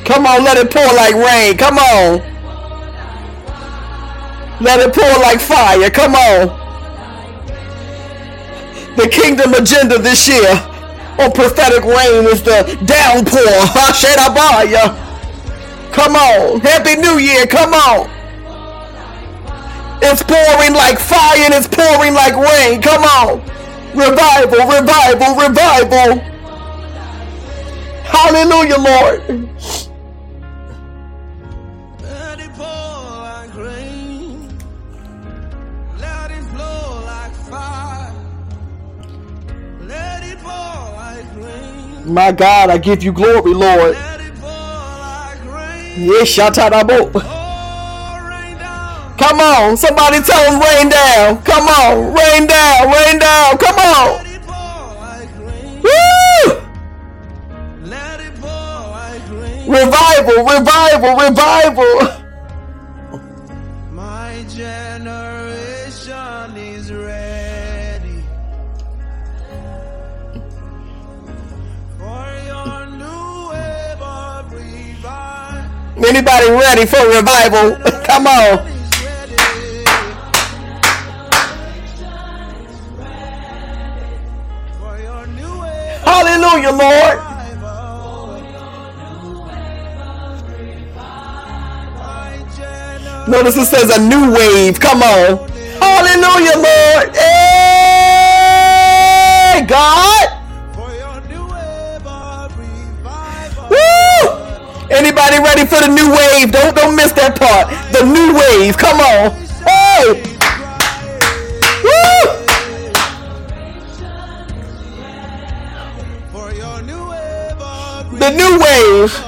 Come on, let it pour like rain. Come on. Let it pour like fire. Come on. Kingdom agenda this year on prophetic rain is the downpour. *laughs* Hashedabaya. Come on. Happy New Year. Come on. It's pouring like fire and it's pouring like rain. Come on. Revival, revival, revival. Hallelujah, Lord. My God, I give you glory, Lord. Come on, somebody tell them rain down. Come on, rain down, rain down. Come on. Woo! Revival, revival, revival. Anybody ready for revival? *laughs* Come on. Hallelujah, Lord. Notice it says a new wave. Come on. Hallelujah, Lord. Hey, God. Anybody ready for the new wave? Don't don't miss that part. The new wave. Come on. Hey! Woo! For your new wave of The new wave.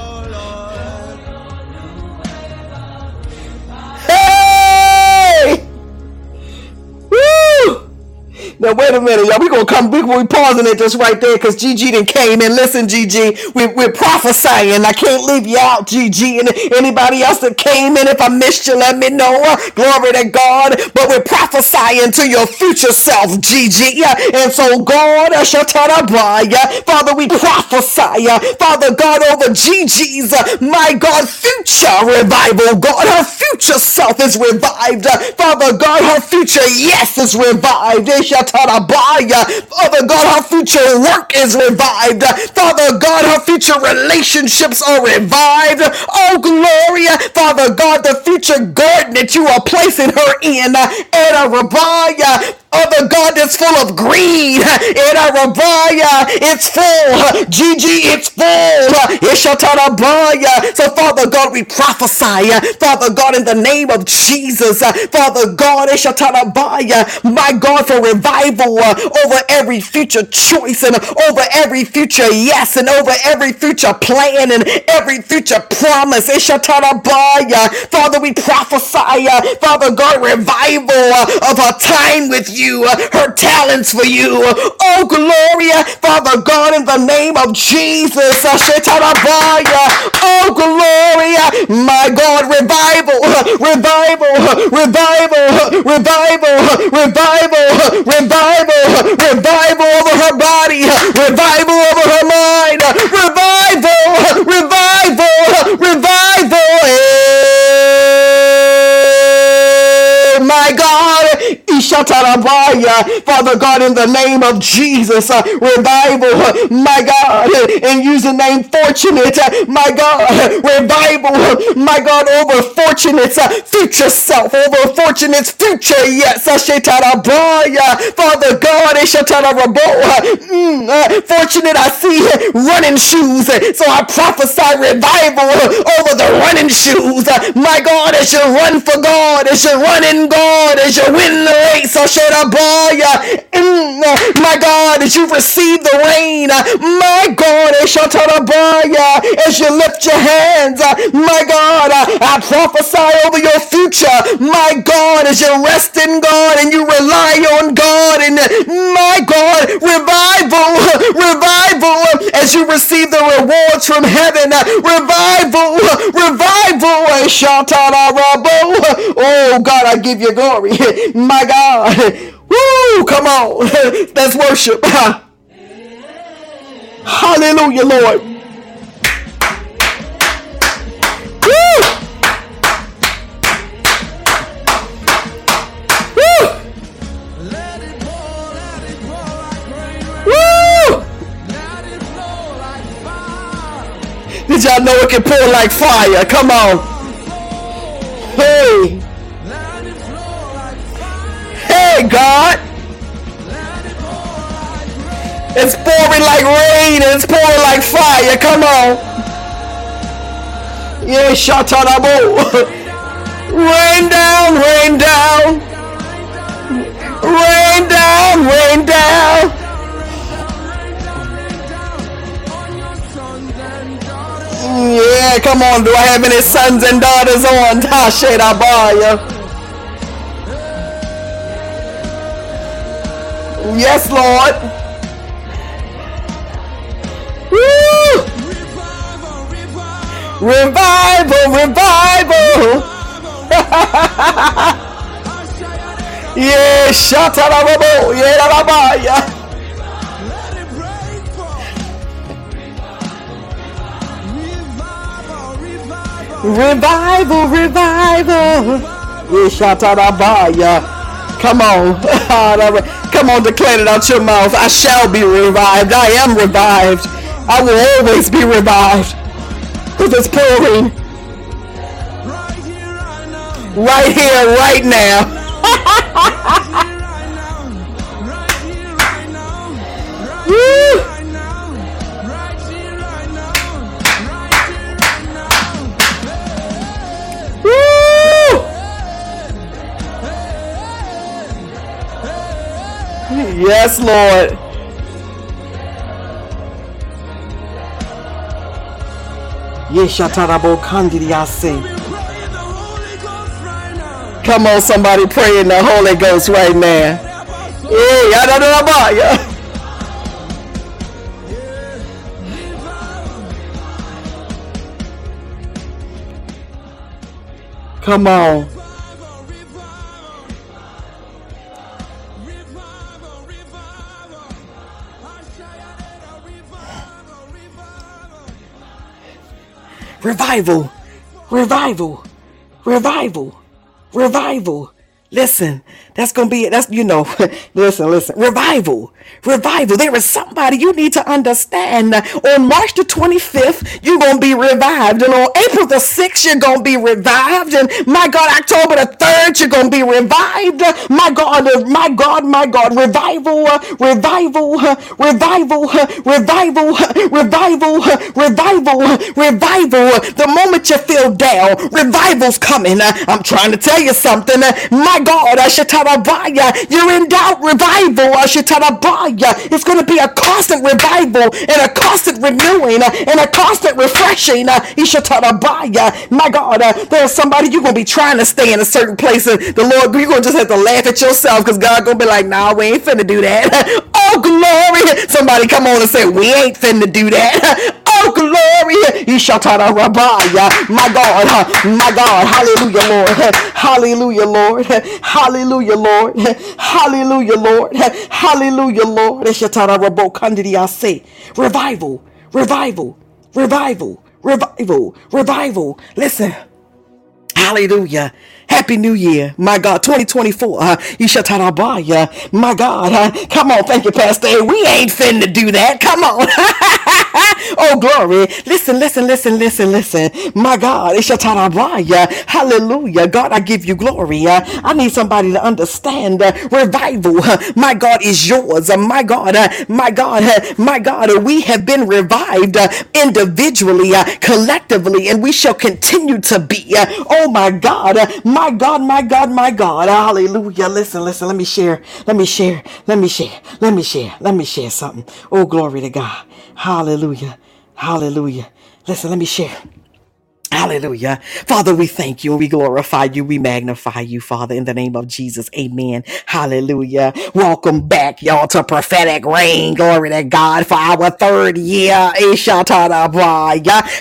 Now wait a minute, y'all. We gonna come. We we pausing it just right there because GG then came in. Listen, GG, we we're prophesying. I can't leave you out, GG. And anybody else that came in, if I missed you, let me know. Glory to God. But we're prophesying to your future self, GG. Yeah. And so God, uh, Shatarabaya, Father, we prophesy, Father God, over GG's, uh, my God, future revival. God, her future self is revived. Father God, her future yes is revived. Father God, her future work is revived. Father God, her future relationships are revived. Oh, Gloria. Father God, the future garden that you are placing her in. Era Rabaya. Other God that's full of greed. In Arabaya, it's full. Gigi, it's full. Ishatarabaya. So, Father God, we prophesy. Father God, in the name of Jesus. Father God, Ishatarabaya. My God, for revival over every future choice and over every future yes and over every future plan and every future promise. Ishatarabaya. Father, we prophesy. Father God, revival of our time with you, Uh, her talents for you. Oh, Gloria, Father God, in the name of Jesus. Uh, oh, Gloria, my God, revival, uh, revival, revival, revival, revival, revival, revival over her body, revival over her mind, revival, revival, revival. Eh. God, Ishatarabaya. Father God, in the name of Jesus, uh, revival, uh, my God, and use the name fortunate, uh, my God, revival, my God, over fortunate's uh, future self, over fortunate's future, yes, Ashetarabaya. Father God, Ishataraboa. Mm, uh, fortunate, I see running shoes, so I prophesy revival over the running shoes, my God, as you run for God, as you run in God, as you win the race, Asheraboya. Mm, uh, my God, as you receive the rain, uh, my God, Asheraboya, as you lift your hands, uh, my God, I prophesy over your future, my God, as you rest in God and you rely on God, and my God, revival, *laughs* revival, as you receive the rewards from heaven, revival, revival, Oh God, I give you glory, *laughs* my God. *laughs* Woo! Come on. *laughs* Let's worship. *laughs* Hallelujah, Lord. Woo! Woo! Woo! Did y'all know it can pour like fire? Come on. Hey, hey, God. It's pouring like rain and it's pouring like fire. Come on. Yeah, shatarabo. *laughs* Rain down, rain down. Rain down, rain down. Yeah, come on. Do I have any sons and daughters on? Tasherabaya. Yes, Lord. Woo! Revival, revival. *laughs* Yeah, shatarabo, yeah, rabaya. Let it. Revival, revival. Yeah. Come on. *laughs* Come on, declare it out your mouth. I shall be revived. I am revived. I will always be revived. Because it's pouring Right here, right now. *laughs* right right now. Come on, somebody pray in the Holy Ghost right now. Yeah. Come on. Revival. Revival. Revival. Revival. Listen, that's gonna be it, that's you know, *laughs* listen, listen. Revival. Revival. There is somebody you need to understand. On March the 25th, you're gonna be revived. And on April the 6th, you're gonna be revived. And my God, October the 3rd, you're gonna be revived. My God, uh, my God, my God, revival, uh, revival, uh, revival, revival, revival, revival, revival. The moment you feel down, revival's coming. I'm trying to tell you something. My God, Ashatarabaya, you're in doubt, revival, Ashatarabaya. It's going to be a constant revival and a constant renewing and a constant refreshing. My God, uh, there's somebody you're going to be trying to stay in a certain place, and the Lord, you're going to just have to laugh at yourself because God going to be like, nah, we ain't finna do that. *laughs* oh, glory. Somebody come on and say, we ain't finna do that. *laughs* Glory. Rabaya. My God. My God. Hallelujah, Lord. Hallelujah, Lord. Hallelujah, Lord. Hallelujah, Lord. Hallelujah, Lord. Revival. Revival. Revival. Revival. Revival. Listen. Hallelujah. Happy New Year. My God, 2024. Uh, Ishatarabaya. My God. Uh, come on. Thank you, Pastor. We ain't finna do that. Come on. *laughs* oh, glory. Listen, listen, listen, listen, listen. My God. Ishatarabaya. Hallelujah. God, I give you glory. Uh, I need somebody to understand uh, revival. Uh, my God is yours. My God. My God. My God. We have been revived individually, collectively, and we shall continue to be. Oh, my God. My God. My God. My God. Hallelujah. Listen, listen. Let me share. Let me share. Let me share. Let me share. Let me share something. Oh, glory to God. Hallelujah. Hallelujah. Listen, let me share. Hallelujah. Father, we thank you we glorify you. We magnify you, Father, in the name of Jesus. Amen. Hallelujah. Welcome back, y'all, to prophetic rain. Glory to God for our third year.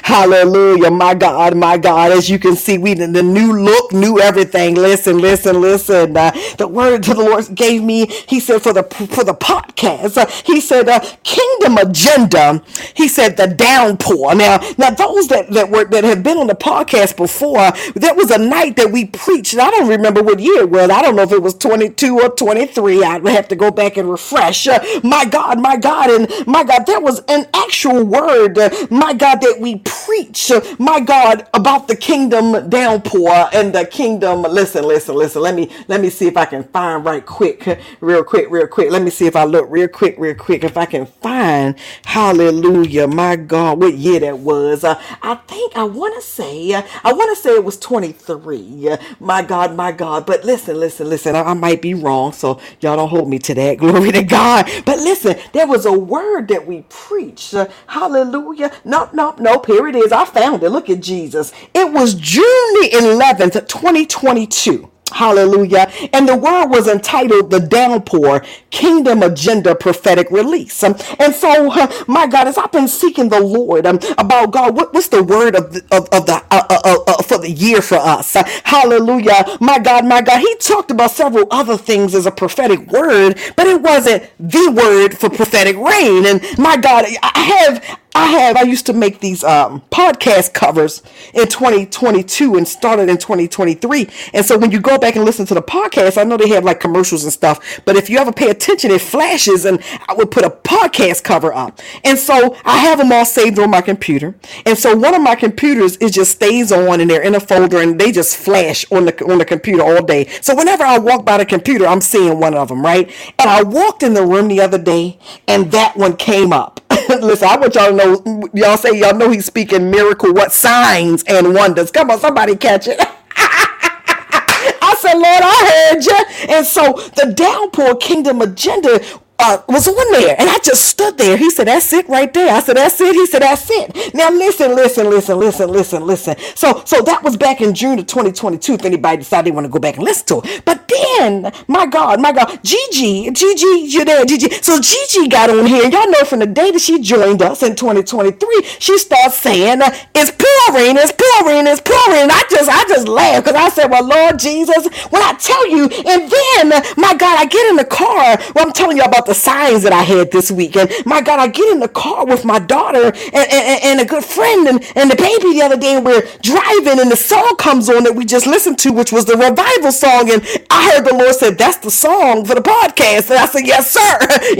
Hallelujah. My God, my God. As you can see, we the new look, new everything. Listen, listen, listen. Uh, the word to the Lord gave me, he said, for the for the podcast, uh, he said, uh, kingdom agenda. He said the downpour. Now, now those that, that were that have been on the podcast before, there was a night that we preached. I don't remember what year it was. I don't know if it was 22 or 23. I would have to go back and refresh. Uh, my God, my God, and my God, there was an actual word, uh, my God, that we preach, uh, my God, about the kingdom downpour and the kingdom. Listen, listen, listen. Let me let me see if I can find right quick, real quick, real quick. Let me see if I look real quick, real quick, if I can find. Hallelujah, my God, what year that was. Uh, I think I want to say, I want to say it was 23. Uh, my God, my God. But listen, listen, listen. I, I might be wrong, so y'all don't hold me to that. *laughs* Glory to God. But listen, there was a word that we preached. Hallelujah. Nope, nope, nope. Here it is. I found it. Look at Jesus. It was June the 11th, 2022. Hallelujah. And the word was entitled The Downpour Kingdom Agenda Prophetic Release. Um, and so, my God, as I've been seeking the Lord um, about God, what, what's the word of the, of, of the uh, uh, uh, uh for the year for us? Uh, hallelujah. My God, my God. He talked about several other things as a prophetic word, but it wasn't the word for prophetic rain. And my God, I have I have I used to make these um, podcast covers in 2022 and started in 2023. And so when you go back and listen to the podcast, I know they have like commercials and stuff, but if you ever pay attention, it flashes and I would put a podcast cover up. And so I have them all saved on my computer. And so one of my computers it just stays on and they're in a folder and they just flash on the on the computer all day. So whenever I walk by the computer, I'm seeing one of them, right? And I walked in the room the other day and that one came up. *laughs* *laughs* Listen, I want y'all to know. Y'all say y'all know he's speaking miracle. What signs and wonders? Come on, somebody catch it. *laughs* I said, Lord, I heard you. And so the downpour kingdom agenda uh, was on there. And I just stood there. He said, That's it right there. I said, That's it. He said, That's it. Now listen, listen, listen, listen, listen, listen. So so that was back in June of 2022, if anybody decided they want to go back and listen to it. But then, my God, my God, Gigi, Gigi, you're there, Gigi. So Gigi got on here. Y'all know from the day that she joined us in 2023, she starts saying, It's pouring, it's pouring, it's pouring. I just I just laughed because I said, Well, Lord Jesus, when I tell you, and then my God, I get in the car, well, I'm telling you about the signs that I had this week. And my God, I get in the car with my daughter and, and, and a good friend and, and the baby the other day, and we're driving, and the song comes on that we just listened to, which was the revival song. And I heard the Lord said, That's the song for the podcast. And I said, Yes, sir. *laughs*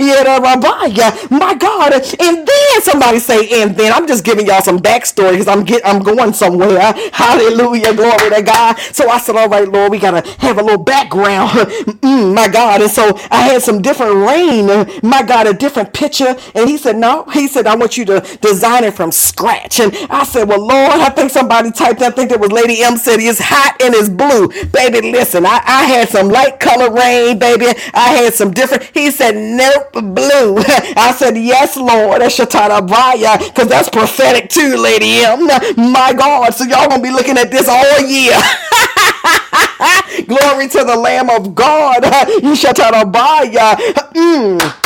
Yeah, my God. And then somebody say, and then I'm just giving y'all some backstory because I'm get I'm going somewhere. *laughs* Hallelujah. Glory to God. So I said, All right, Lord, we gotta have a little background. *laughs* Mm, my God. And so I had some different rain, my God, a different picture. And he said, No, he said, I want you to design it from scratch. And I said, Well, Lord, I think somebody typed, that. I think it was Lady M said it's hot and it's blue. Baby, listen, I, I had some light color rain, baby. I had some different. He said, Nope, blue. *laughs* I said, Yes, Lord. That's Shatarabaya, because that's prophetic too, Lady M. My God. So y'all gonna be looking at this all year. *laughs* *laughs* Glory to the Lamb of God. *laughs* Shatarabaya. Mm.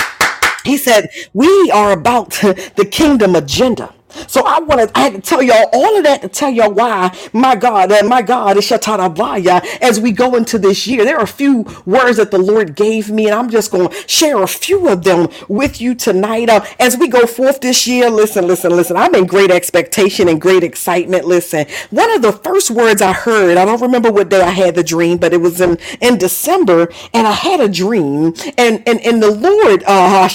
He said, We are about *laughs* the kingdom agenda. So I wanted, I had to tell y'all all of that to tell y'all why, my God, and my God is Shatarabaya as we go into this year. There are a few words that the Lord gave me, and I'm just going to share a few of them with you tonight. Uh, as we go forth this year, listen, listen, listen. I'm in great expectation and great excitement. Listen, one of the first words I heard, I don't remember what day I had the dream, but it was in, in December, and I had a dream, and, and, and the Lord, uh,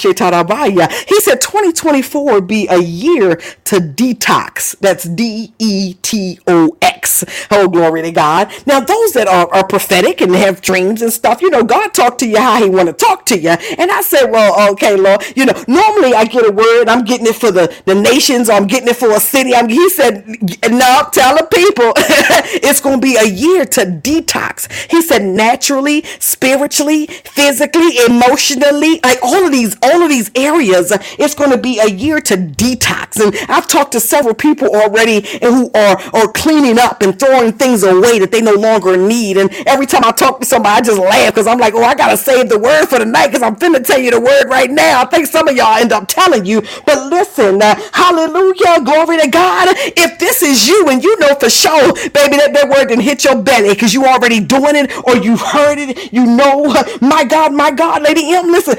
he said 2024 be a year to detox. That's D E T O X. Oh, glory to God. Now, those that are, are prophetic and have dreams and stuff, you know, God talked to you how He want to talk to you. And I said, well, okay, Lord, you know, normally I get a word, I'm getting it for the, the nations, I'm getting it for a city. I'm, he said, no, tell the people *laughs* it's going to be a year to detox. He said, naturally, spiritually, physically, emotionally, like all of these, all of these areas, it's going to be a year to detox. And I I've talked to several people already who are, are cleaning up and throwing things away that they no longer need. And every time I talk to somebody, I just laugh because I'm like, oh, I got to save the word for the night because I'm finna tell you the word right now. I think some of y'all end up telling you. But listen, uh, hallelujah, glory to God. If this is you and you know for sure, baby, that, that word didn't hit your belly because you already doing it or you heard it, you know, my God, my God, Lady M, listen,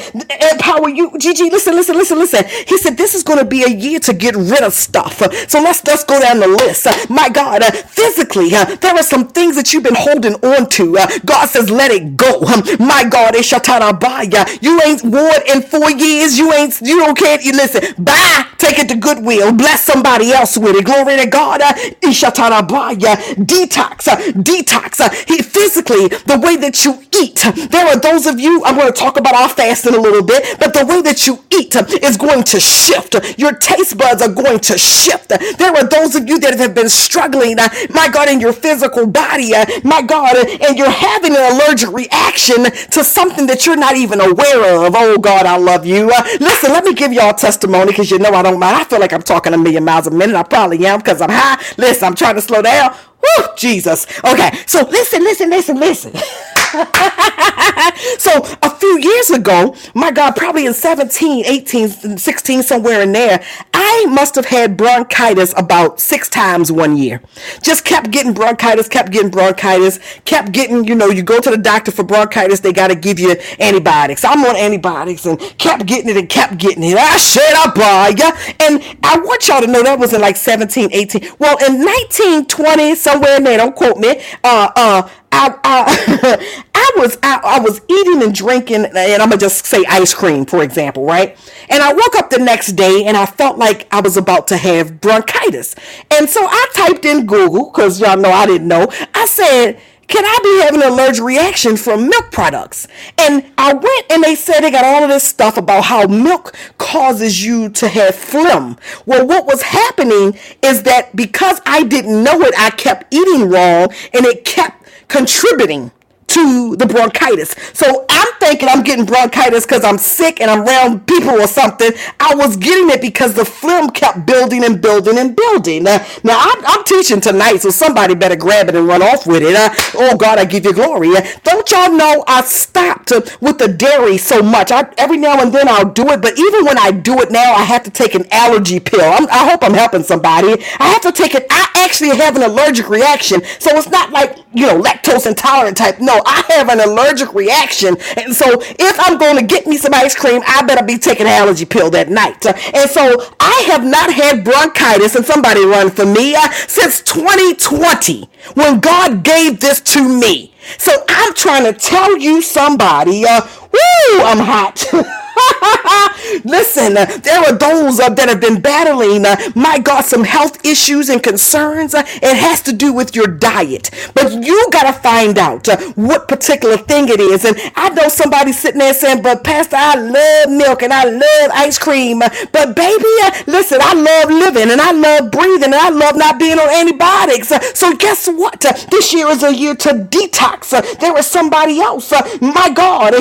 empower you. Gigi, listen, listen, listen, listen. He said, this is going to be a year to get rid of stuff. So let's let's go down the list. My God, physically, there are some things that you've been holding on to. God says, let it go. My God, Ishatarabaya. You ain't worn in four years. You ain't, you don't care. You listen, bye. Take it to Goodwill. Bless somebody else with it. Glory to God. Ishatarabaya. Detox. Detox. He, physically, the way that you eat. There are those of you, I'm going to talk about our fasting a little bit, but the way that you eat is going to shift. Your taste buds are going to shift. There are those of you that have been struggling, uh, my God, in your physical body, uh, my God, and you're having an allergic reaction to something that you're not even aware of. Oh God, I love you. Uh, listen, let me give y'all testimony because you know I don't mind. I feel like I'm talking a million miles a minute. I probably am because I'm high. Listen, I'm trying to slow down. Woo, Jesus. Okay, so listen, listen, listen, listen. *laughs* *laughs* so a few years ago, my God, probably in 17, 18, 16, somewhere in there, I must have had bronchitis about six times one year. Just kept getting bronchitis, kept getting bronchitis, kept getting, you know, you go to the doctor for bronchitis, they got to give you antibiotics. I'm on antibiotics and kept getting it and kept getting it. I shit up, boy. And I want y'all to know that was in like 17, 18. Well, in 19, 20, somewhere in there, don't quote me, uh, uh, I, I, *laughs* I was I, I, was eating and drinking, and I'm gonna just say ice cream, for example, right? And I woke up the next day and I felt like I was about to have bronchitis, and so I typed in Google because y'all know I didn't know. I said. Can I be having an allergic reaction from milk products? And I went and they said they got all of this stuff about how milk causes you to have phlegm. Well, what was happening is that because I didn't know it, I kept eating wrong and it kept contributing to the bronchitis. So I'm thinking I'm getting bronchitis because I'm sick and I'm around people or something. I was getting it because the phlegm kept building and building and building. Uh, now I'm, I'm, teaching tonight, so somebody better grab it and run off with it. Uh, oh God, I give you glory. Uh, don't y'all know I stopped with the dairy so much? I, every now and then I'll do it, but even when I do it now, I have to take an allergy pill. I'm, I hope I'm helping somebody. I have to take it. I actually have an allergic reaction, so it's not like you know lactose intolerant type. No, I have an allergic reaction. And so if I'm going to get me some ice cream, I better be taking an allergy pill that night. And so I have not had bronchitis, and somebody run for me, uh, since 2020 when God gave this to me. So I'm trying to tell you somebody, uh, woo, I'm hot. *laughs* *laughs* Listen, there are those uh, that have been battling, uh, my God, some health issues and concerns. It has to do with your diet. But you got to find out uh, what particular thing it is. And I know somebody sitting there saying, but Pastor, I love milk and I love ice cream. But baby, listen, I love living and I love breathing and I love not being on antibiotics. so guess what? this year is a year to detox. there is somebody else. my God,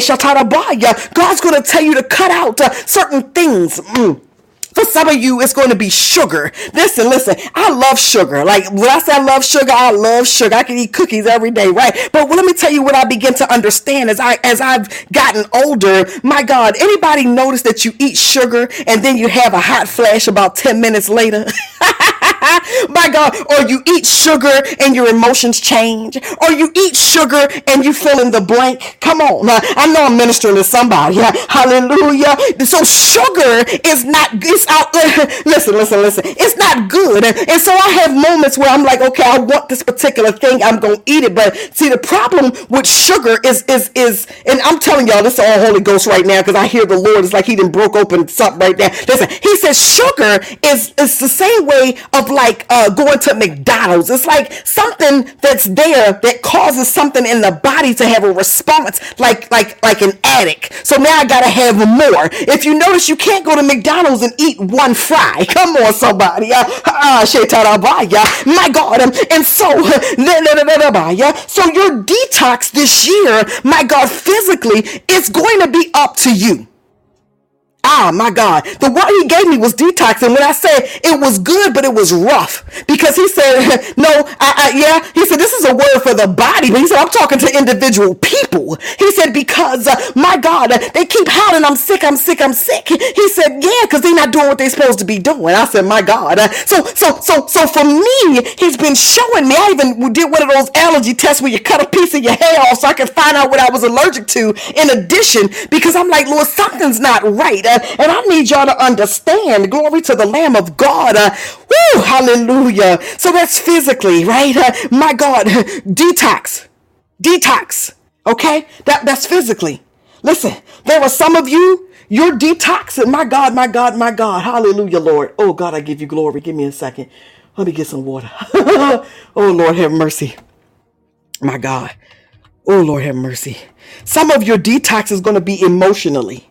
Baya. God's going to tell you to cut out uh, certain things. Mm. For some of you, it's going to be sugar. Listen, listen. I love sugar. Like when I say I love sugar, I love sugar. I can eat cookies every day, right? But let me tell you what I begin to understand as I as I've gotten older. My God, anybody notice that you eat sugar and then you have a hot flash about ten minutes later? *laughs* My God, or you eat sugar and your emotions change, or you eat sugar and you fill in the blank. Come on, I know I'm ministering to somebody. Hallelujah. So sugar is not. It's out. *laughs* Listen, listen, listen. It's not good, and so I have moments where I'm like, okay, I want this particular thing. I'm gonna eat it, but see, the problem with sugar is is is, and I'm telling y'all, this is all Holy Ghost right now because I hear the Lord is like He didn't broke open something right there. Listen, He says sugar is is the same way of like uh, going to McDonald's. It's like something that's there that causes something in the body to have a response, like like like an addict. So now I gotta have more. If you notice, you can't go to McDonald's and eat one fry. *laughs* Come on, somebody. Uh, uh, my God. And so, *laughs* so your detox this year, my God, physically, it's going to be up to you. Ah, my God. The word he gave me was detox. And when I said it was good, but it was rough because he said, *laughs* no, I, I, yeah, he said, this is a word for the body. But he said, I'm talking to individual people. He said, because uh, my God, they keep howling, I'm sick, I'm sick, I'm sick. He said, yeah, because they're not doing what they're supposed to be doing. I said, my God. Uh, so, so, so, so for me, he's been showing me. I even did one of those allergy tests where you cut a piece of your hair off so I could find out what I was allergic to in addition, because I'm like, Lord, something's not right. Uh, and I need y'all to understand. Glory to the Lamb of God. Uh, woo, hallelujah. So that's physically, right? Uh, my God, *laughs* detox. Detox. Okay? That, that's physically. Listen, there are some of you, you're detoxing. My God, my God, my God. Hallelujah, Lord. Oh, God, I give you glory. Give me a second. Let me get some water. *laughs* oh, Lord, have mercy. My God. Oh, Lord, have mercy. Some of your detox is going to be emotionally.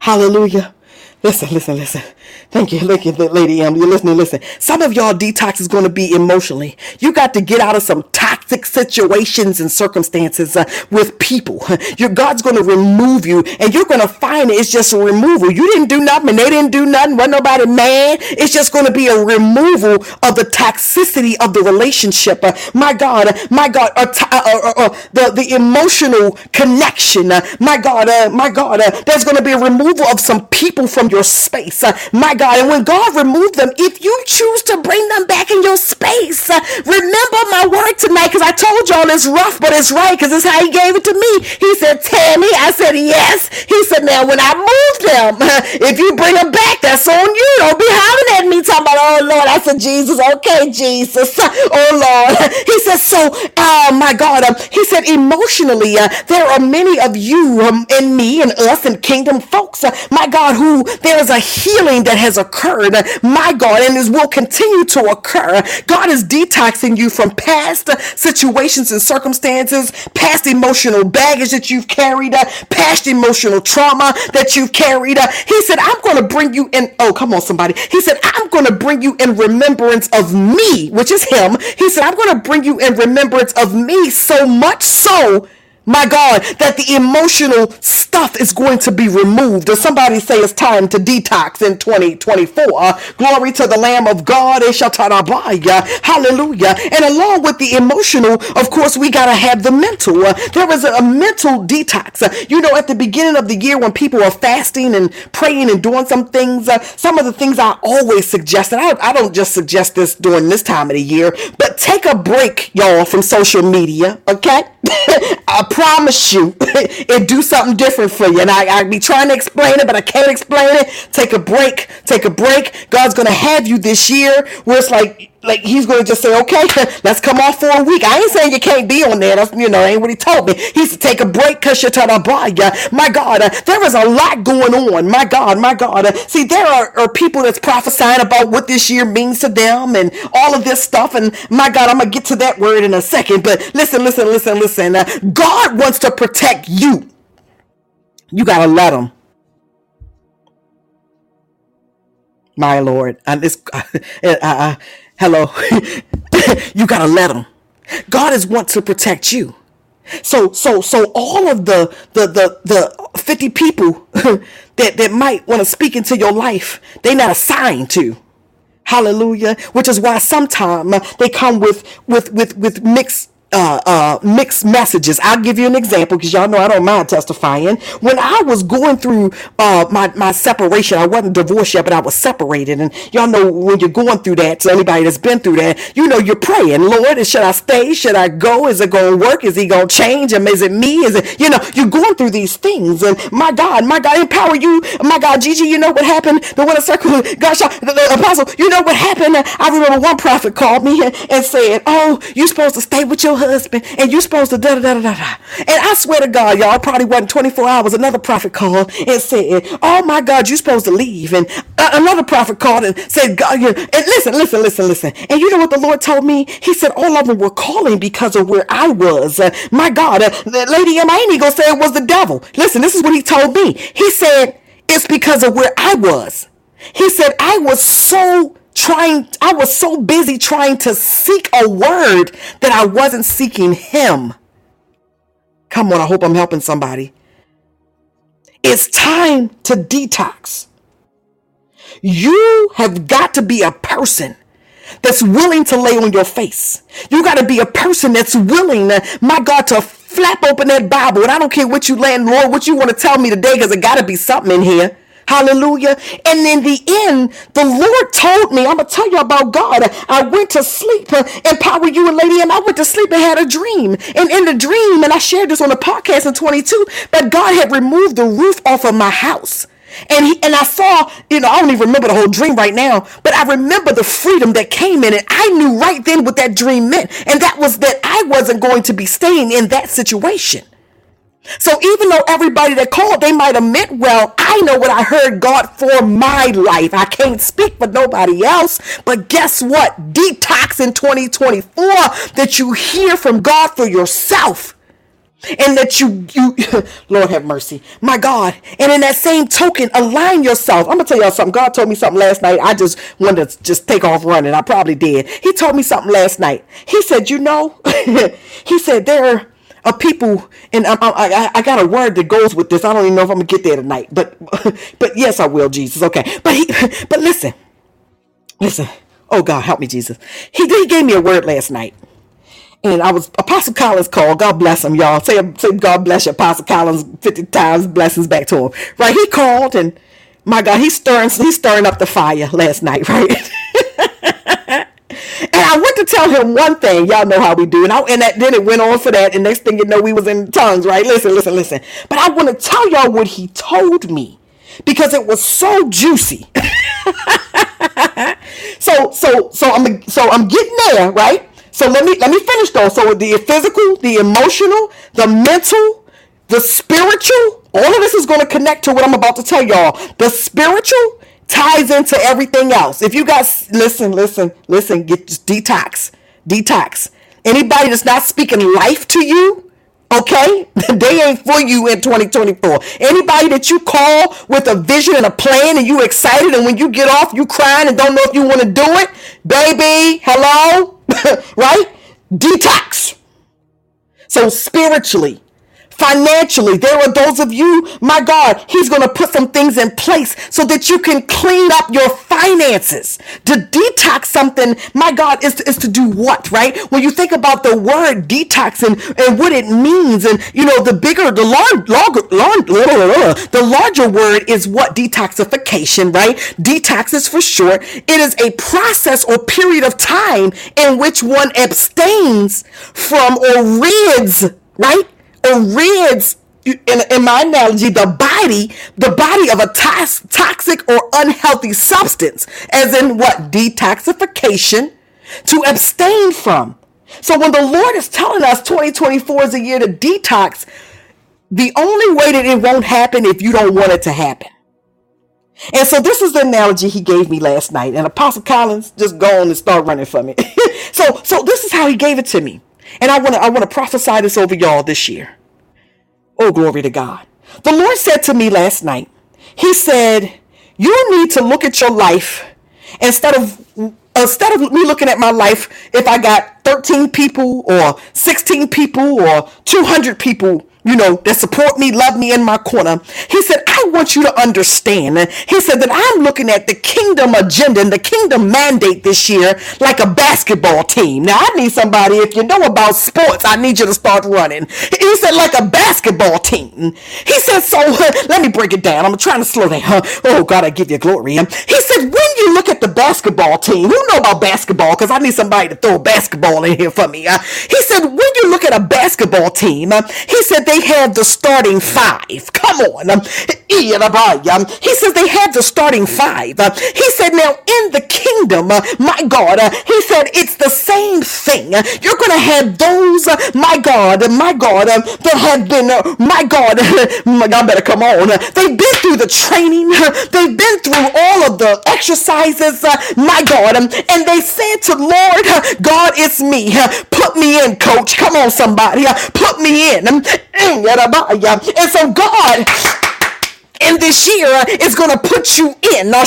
Hallelujah. Listen, listen, listen. Thank you, thank you, Lady M. You're listening, listen. Some of y'all detox is going to be emotionally. You got to get out of some toxic situations and circumstances uh, with people. Your God's going to remove you, and you're going to find it's just a removal. You didn't do nothing, and they didn't do nothing. Wasn't nobody mad. It's just going to be a removal of the toxicity of the relationship. Uh, my God, my God, uh, uh, uh, the the emotional connection. my God, my God, there's going to be a removal of some people from your space. my God, and when God removed them, if you choose to bring them back in your space, remember my word tonight because I told y'all it's rough, but it's right because it's how he gave it to me. He said, Tammy. I said, yes. He said, now when I move them, *laughs* if you bring them back, that's on you. Don't be hollering at me talking about, oh Lord. I said, Jesus, okay, Jesus. *laughs* Oh Lord. *laughs* He said, so, oh my God. Um, he said, emotionally, uh, there are many of you um, and me and us and kingdom folks, uh, my God, who there is a healing that has occurred, my God, and is will continue to occur. God is detoxing you from past situations and circumstances, past emotional baggage that you've carried, past emotional trauma that you've carried. He said, I'm going to bring you in. Oh, come on, somebody. He said, I'm going to bring you in remembrance of me, which is him. He said, I'm going to bring you in remembrance of me so much so my God, that the emotional stuff is going to be removed. Or somebody say it's time to detox in 2024. Uh, glory to the Lamb of God. Hallelujah. And along with the emotional, of course, we got to have the mental. Uh, there is a, a mental detox. Uh, you know, at the beginning of the year when people are fasting and praying and doing some things, uh, some of the things I always suggest, and I, I don't just suggest this during this time of the year, but take a break, y'all, from social media, okay? *laughs* I promise you *laughs* it do something different for you. And I, I be trying to explain it, but I can't explain it. Take a break. Take a break. God's gonna have you this year where it's like like he's going to just say, okay, *laughs* let's come off for a week. I ain't saying you can't be on there. That's you know ain't what he told me. He's to take a break because you're to My God, uh, there is a lot going on. My God, my God. Uh, see, there are, are people that's prophesying about what this year means to them and all of this stuff. And my God, I'm gonna get to that word in a second. But listen, listen, listen, listen. Uh, God wants to protect you. You gotta let him. My Lord, and this. *laughs* Hello. *laughs* you got to let them. God is want to protect you. So so so all of the the the, the 50 people *laughs* that that might want to speak into your life, they not assigned to. Hallelujah. Which is why sometimes uh, they come with with with with mixed uh, uh, mixed messages. I'll give you an example because y'all know I don't mind testifying. When I was going through uh, my, my separation, I wasn't divorced yet, but I was separated. And y'all know when you're going through that, to anybody that's been through that, you know, you're praying, Lord, should I stay? Should I go? Is it going to work? Is he going to change? And is it me? Is it, you know, you're going through these things. And my God, my God, empower you. My God, Gigi, you know what happened? The winner circle, gosh, the, the apostle, you know what happened? I remember one prophet called me and said, Oh, you're supposed to stay with your husband and you're supposed to da da da da da. And I swear to God, y'all probably wasn't 24 hours. Another prophet called and said, "Oh my God, you're supposed to leave." And uh, another prophet called and said, "God, you and listen, listen, listen, listen." And you know what the Lord told me? He said all of them were calling because of where I was. Uh, my God, uh, Lady M, I ain't gonna say it was the devil. Listen, this is what he told me. He said it's because of where I was. He said I was so trying I was so busy trying to seek a word that I wasn't seeking him. Come on, I hope I'm helping somebody. It's time to detox. You have got to be a person that's willing to lay on your face. You got to be a person that's willing, my God, to flap open that Bible. And I don't care what you land, Lord, what you want to tell me today, because it got to be something in here. Hallelujah. And in the end, the Lord told me, I'm going to tell you about God. I went to sleep, empower you and lady, and I went to sleep and had a dream. And in the dream, and I shared this on the podcast in 22, that God had removed the roof off of my house. And he, and I saw, you know, I don't even remember the whole dream right now, but I remember the freedom that came in it. I knew right then what that dream meant. And that was that I wasn't going to be staying in that situation. So even though everybody that called, they might have meant well, I know what I heard God for my life. I can't speak for nobody else. But guess what? Detox in 2024 that you hear from God for yourself. And that you, you, *laughs* Lord have mercy, my God. And in that same token, align yourself. I'm gonna tell y'all something. God told me something last night. I just wanted to just take off running. I probably did. He told me something last night. He said, you know, *laughs* he said there of people, and I, I, I, got a word that goes with this. I don't even know if I'm gonna get there tonight, but *laughs* but yes, I will, Jesus. Okay, but he, *laughs* but listen, listen. Oh God, help me, Jesus. He he gave me a word last night, and I was Apostle Collins called. God bless him, y'all. Say say God bless you, Apostle Collins, fifty times blessings back to him. Right? He called, and my God, he's stirring he's stirring up the fire last night, *laughs* right? And I went to tell him one thing. Y'all know how we do. And, I, and that, then it went on for that. And next thing you know, we was in tongues, right? Listen, listen, listen. But I want to tell y'all what he told me because it was so juicy. *laughs* so, so, so I'm, so I'm getting there, right? So let me, let me finish though. So the physical, the emotional, the mental, the spiritual, all of this is going to connect to what I'm about to tell y'all. The spiritual, ties into everything else. If you guys listen, listen, listen, get detox, detox. Anybody that's not speaking life to you, okay, *laughs* they ain't for you in 2024. Anybody that you call with a vision and a plan and you excited and when you get off you crying and don't know if you want to do it, baby, hello, *laughs* right? Detox. So spiritually, financially. There are those of you, my God, He's going to put some things in place so that you can clean up your finances. To detox something, my God, is to, is to do what, right? When you think about the word detox and, and what it means, and you know, the bigger, the large, larger, large, the larger word is what detoxification, right? Detox is for short. It is a process or period of time in which one abstains from or rids, right? Rids in, in my analogy, the body, the body of a tox, toxic or unhealthy substance, as in what? Detoxification to abstain from. So when the Lord is telling us 2024 is a year to detox, the only way that it won't happen if you don't want it to happen. And so this is the analogy he gave me last night. And Apostle Collins just go on and start running for me. *laughs* so so this is how he gave it to me. And I want to I want to prophesy this over y'all this year. Oh, glory to God. The Lord said to me last night, He said, You need to look at your life instead of instead of me looking at my life if I got 13 people or 16 people or 200 people you know, that support me, love me in my corner. He said, I want you to understand. He said that I'm looking at the kingdom agenda and the kingdom mandate this year like a basketball team. Now, I need somebody, if you know about sports, I need you to start running. He said, like a basketball team. He said, so *laughs* let me break it down. I'm trying to slow down. *laughs* Oh, God, I give you glory. He said, when you look at the basketball team, who know about basketball? Because I need somebody to throw a basketball in here for me. Uh, he said, when you look at a basketball team, uh, he said, they had the starting five. Come on. He says they had the starting five. He said, now in the kingdom, my God, he said it's the same thing. You're going to have those, my God, my God, that have been, my God, *laughs* my God, better come on. They've been through the training. They've been through all of the exercises, my God. And they said to Lord, God, it's me. Put me in, coach. Come on, somebody. Put me in. *clears throat* And so God and this year is going to put you in. Uh,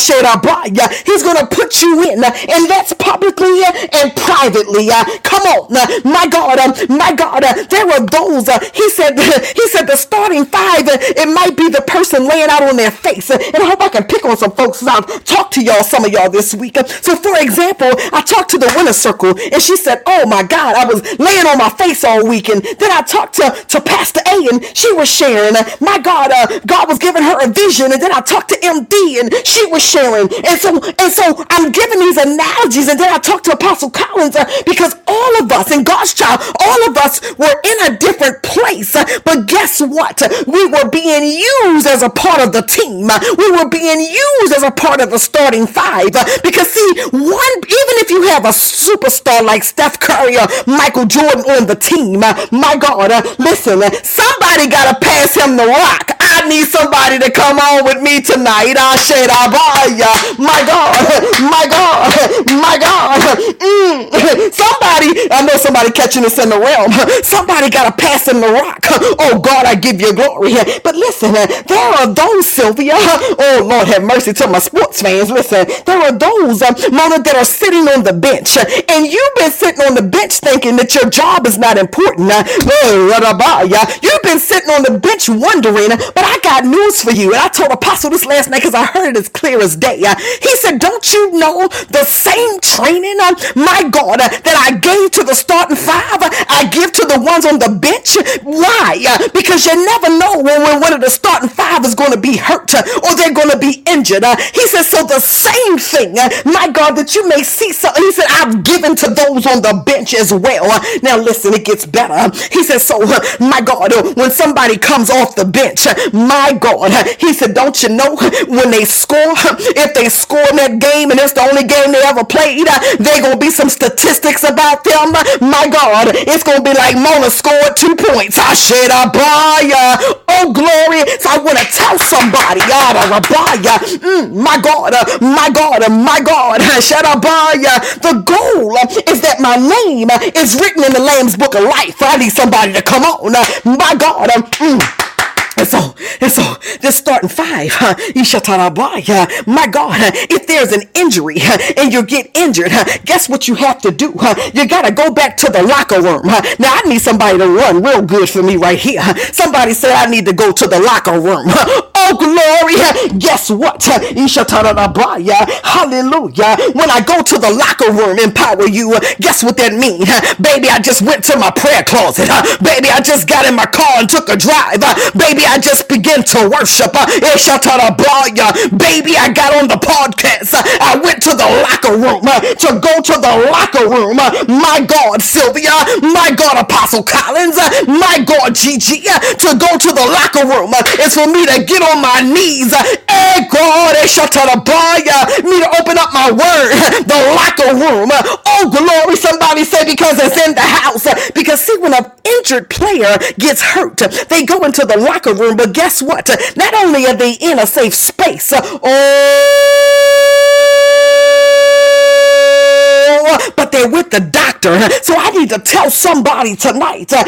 he's going to put you in, uh, and that's publicly uh, and privately. Come on, my God, um, my God. There are those. He said. *laughs* He said the starting five. It might be the person laying out on their face, and I hope I can pick on some folks. I'll talk to y'all, some of y'all this week. So, for example, I talked to the winner circle, and she said, "Oh my God, I was laying on my face all week." And then I talked to to Pastor A, and she was sharing. My God, uh, God was giving her a vision. And then I talked to MD and she was sharing. And so, and so I'm giving these analogies. And then I talked to Apostle Collins uh, because all of us in God's child, all of us were in a different place. Uh, but guess what? We were being used as a part of the team. We were being used as a part of the starting five. Because see, one, even if you have a superstar like Steph Curry or Michael Jordan on the team, my God, uh, listen, somebody got to pass him the rock. I need somebody to come on with me tonight. I said, I My God, my God, my God. Mm. Somebody, I know somebody catching us in the realm. Somebody got to pass in the rock. Oh God, I give you glory. But listen, there are those, Sylvia. Oh Lord, have mercy to my sports fans. Listen, there are those, uh, Mona, that are sitting on the bench. And you've been sitting on the bench thinking that your job is not important. You've been sitting on the bench wondering, but I got news for you. And I told Apostle this last night because I heard it as clear as day. Uh, he said, Don't you know the same training, uh, my God, uh, that I gave to the starting five, uh, I give to the ones on the bench? Why? Uh, because you never know when, when one of the starting five is going to be hurt uh, or they're going to be injured. he said, So the same thing, my God, that you may see something. He said, I've given to those on the bench as well. now listen, it gets better. He said, So, my God, when somebody comes off the bench, my God, he said, Don't you know when they score, if they score in that game and it's the only game they ever played, they to be some statistics about them. My God, it's to be like Mona scored two points. I said, I buy Oh, glory. So I want to tell somebody, mm, my God, my God, my God, Shadda buy ya? the goal is that my name is written in the Lamb's book of life. I need somebody to come on. My God. Mm. And so, and so, this starting five, huh? my God, if there's an injury and you get injured, guess what you have to do? You got to go back to the locker room. Now, I need somebody to run real good for me right here. Somebody said I need to go to the locker room. Oh, glory. Guess what? Hallelujah. When I go to the locker room, empower you, guess what that means? Baby, I just went to my prayer closet. Baby, I just got in my car and took a drive. Baby, I I just began to worship. Uh, Baby, I got on the podcast. Uh, I went to the locker room uh, to go to the locker room. Uh, my God, Sylvia. My God, Apostle Collins. Uh, my God, Gigi. Uh, to go to the locker room is for me to get on my knees. Hey, God, me to open up my word. The locker room. Oh, glory. Somebody say because it's in the house. Because see, when an injured player gets hurt, they go into the locker room. But guess what? Not only are they in a safe space, oh, but they're with the doctor. So I need to tell somebody tonight, uh,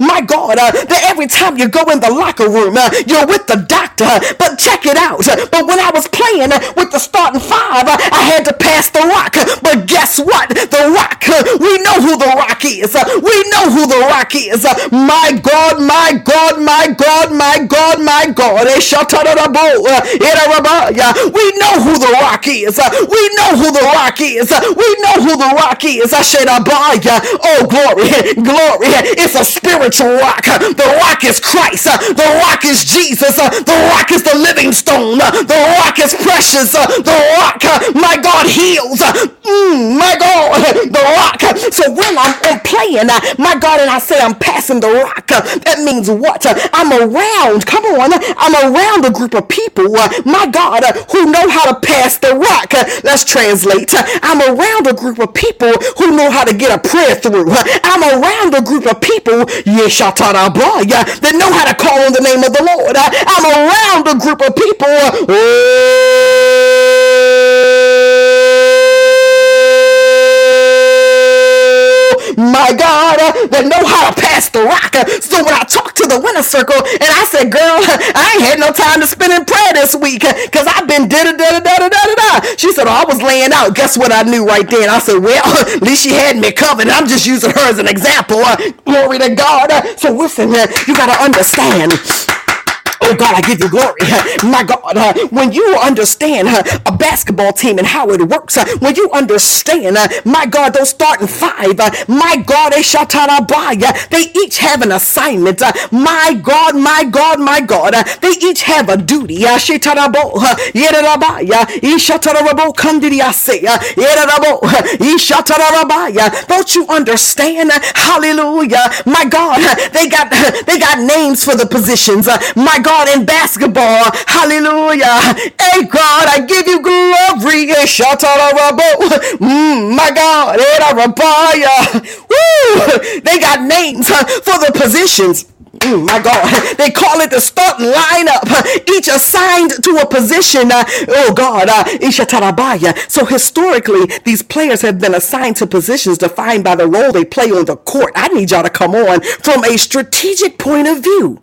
my God, uh, that every time you go in the locker room, uh, you're with the doctor. But check it out. But when I was playing with the starting five, I had to pass the rock. But guess what? The rock, we know who the rock is. We know who the rock is. My God, my God, my God, my God, my God. We know who the rock is. We know who the rock is. We know who the rock is. I said, Abaya. Oh, glory, glory. It's a spiritual rock. The rock is Christ. The rock is Jesus. The rock is the living stone. The rock is precious. The rock, my God, heals. Mm, my God, the rock. So when I'm, I'm playing, my God, and I say I'm passing the rock, that means what? I'm around, come on, I'm around a group of people, my God, who know how to pass the rock. Let's translate. I'm around a group of people who know how to get a prayer through. I'm around a group of people, that know how to call on the name of the Lord. Uh, I'm around a group of people. Uh, my God, uh, that know how to pass the rock. So when I talked to the winner circle and I said, girl, I ain't had no time to spend in prayer this week because I've been da da da da da da da. She said, oh, I was laying out. Guess what I knew right then? I said, well, *laughs* at least she had me covered. I'm just using her as an example. Uh, glory to God. Uh, so listen, you got to understand. Oh God, I give you glory. *laughs* My God, uh, when you understand uh, a basketball team and how it works, uh, when you understand, uh, my God, those starting five, uh, my God, uh, they each have an assignment. My God, my God, my God, they each have a duty. Don't you understand? Hallelujah. My God, *laughs* they got *laughs* they got names for the positions. My God, in basketball. Hallelujah. Hey, God, I give you glory. Mm, my God. Woo! They got names for the positions. Mm, my God, they call it the starting lineup, each assigned to a position. Uh, oh God, uh, so historically, these players have been assigned to positions defined by the role they play on the court. I need y'all to come on from a strategic point of view.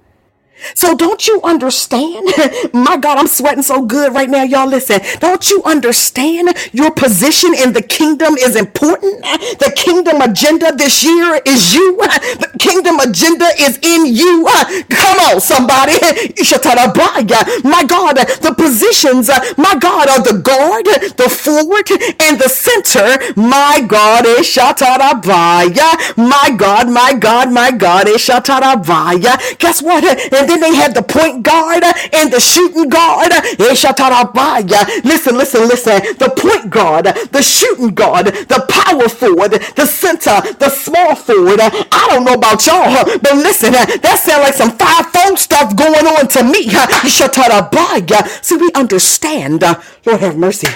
So don't you understand? *laughs* My God, I'm sweating so good right now. Y'all listen. Don't you understand your position in the kingdom is important? The kingdom agenda this year is you. The kingdom agenda is in you. Come on, somebody. *laughs* My God, the positions, my God, are the guard, the forward, and the center. My God is Shatarabaya. My God, my God, my God is Shatarabaya. Guess what? And then they had the point guard and the shooting guard. Listen, listen, listen. The point guard, the shooting guard, the power forward, the center, the small forward. I don't know about y'all, but listen, that sounds like some five-fold stuff going on to me. See, we understand. Lord have mercy.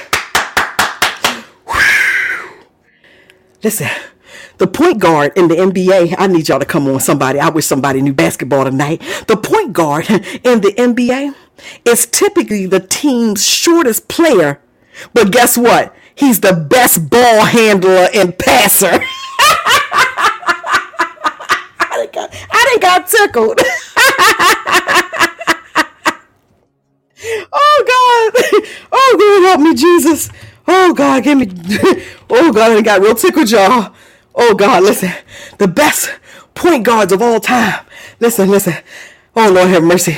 Listen. The point guard in the NBA, I need y'all to come on somebody. I wish somebody knew basketball tonight. The point guard in the NBA is typically the team's shortest player. But guess what? He's the best ball handler and passer. *laughs* I didn't got, I didn't got tickled. *laughs* oh God. Oh God, help me, Jesus. Oh God, give me. *laughs* Oh God, I got real tickled, y'all. Oh God, listen, the best point guards of all time. Listen, listen. Oh Lord have mercy.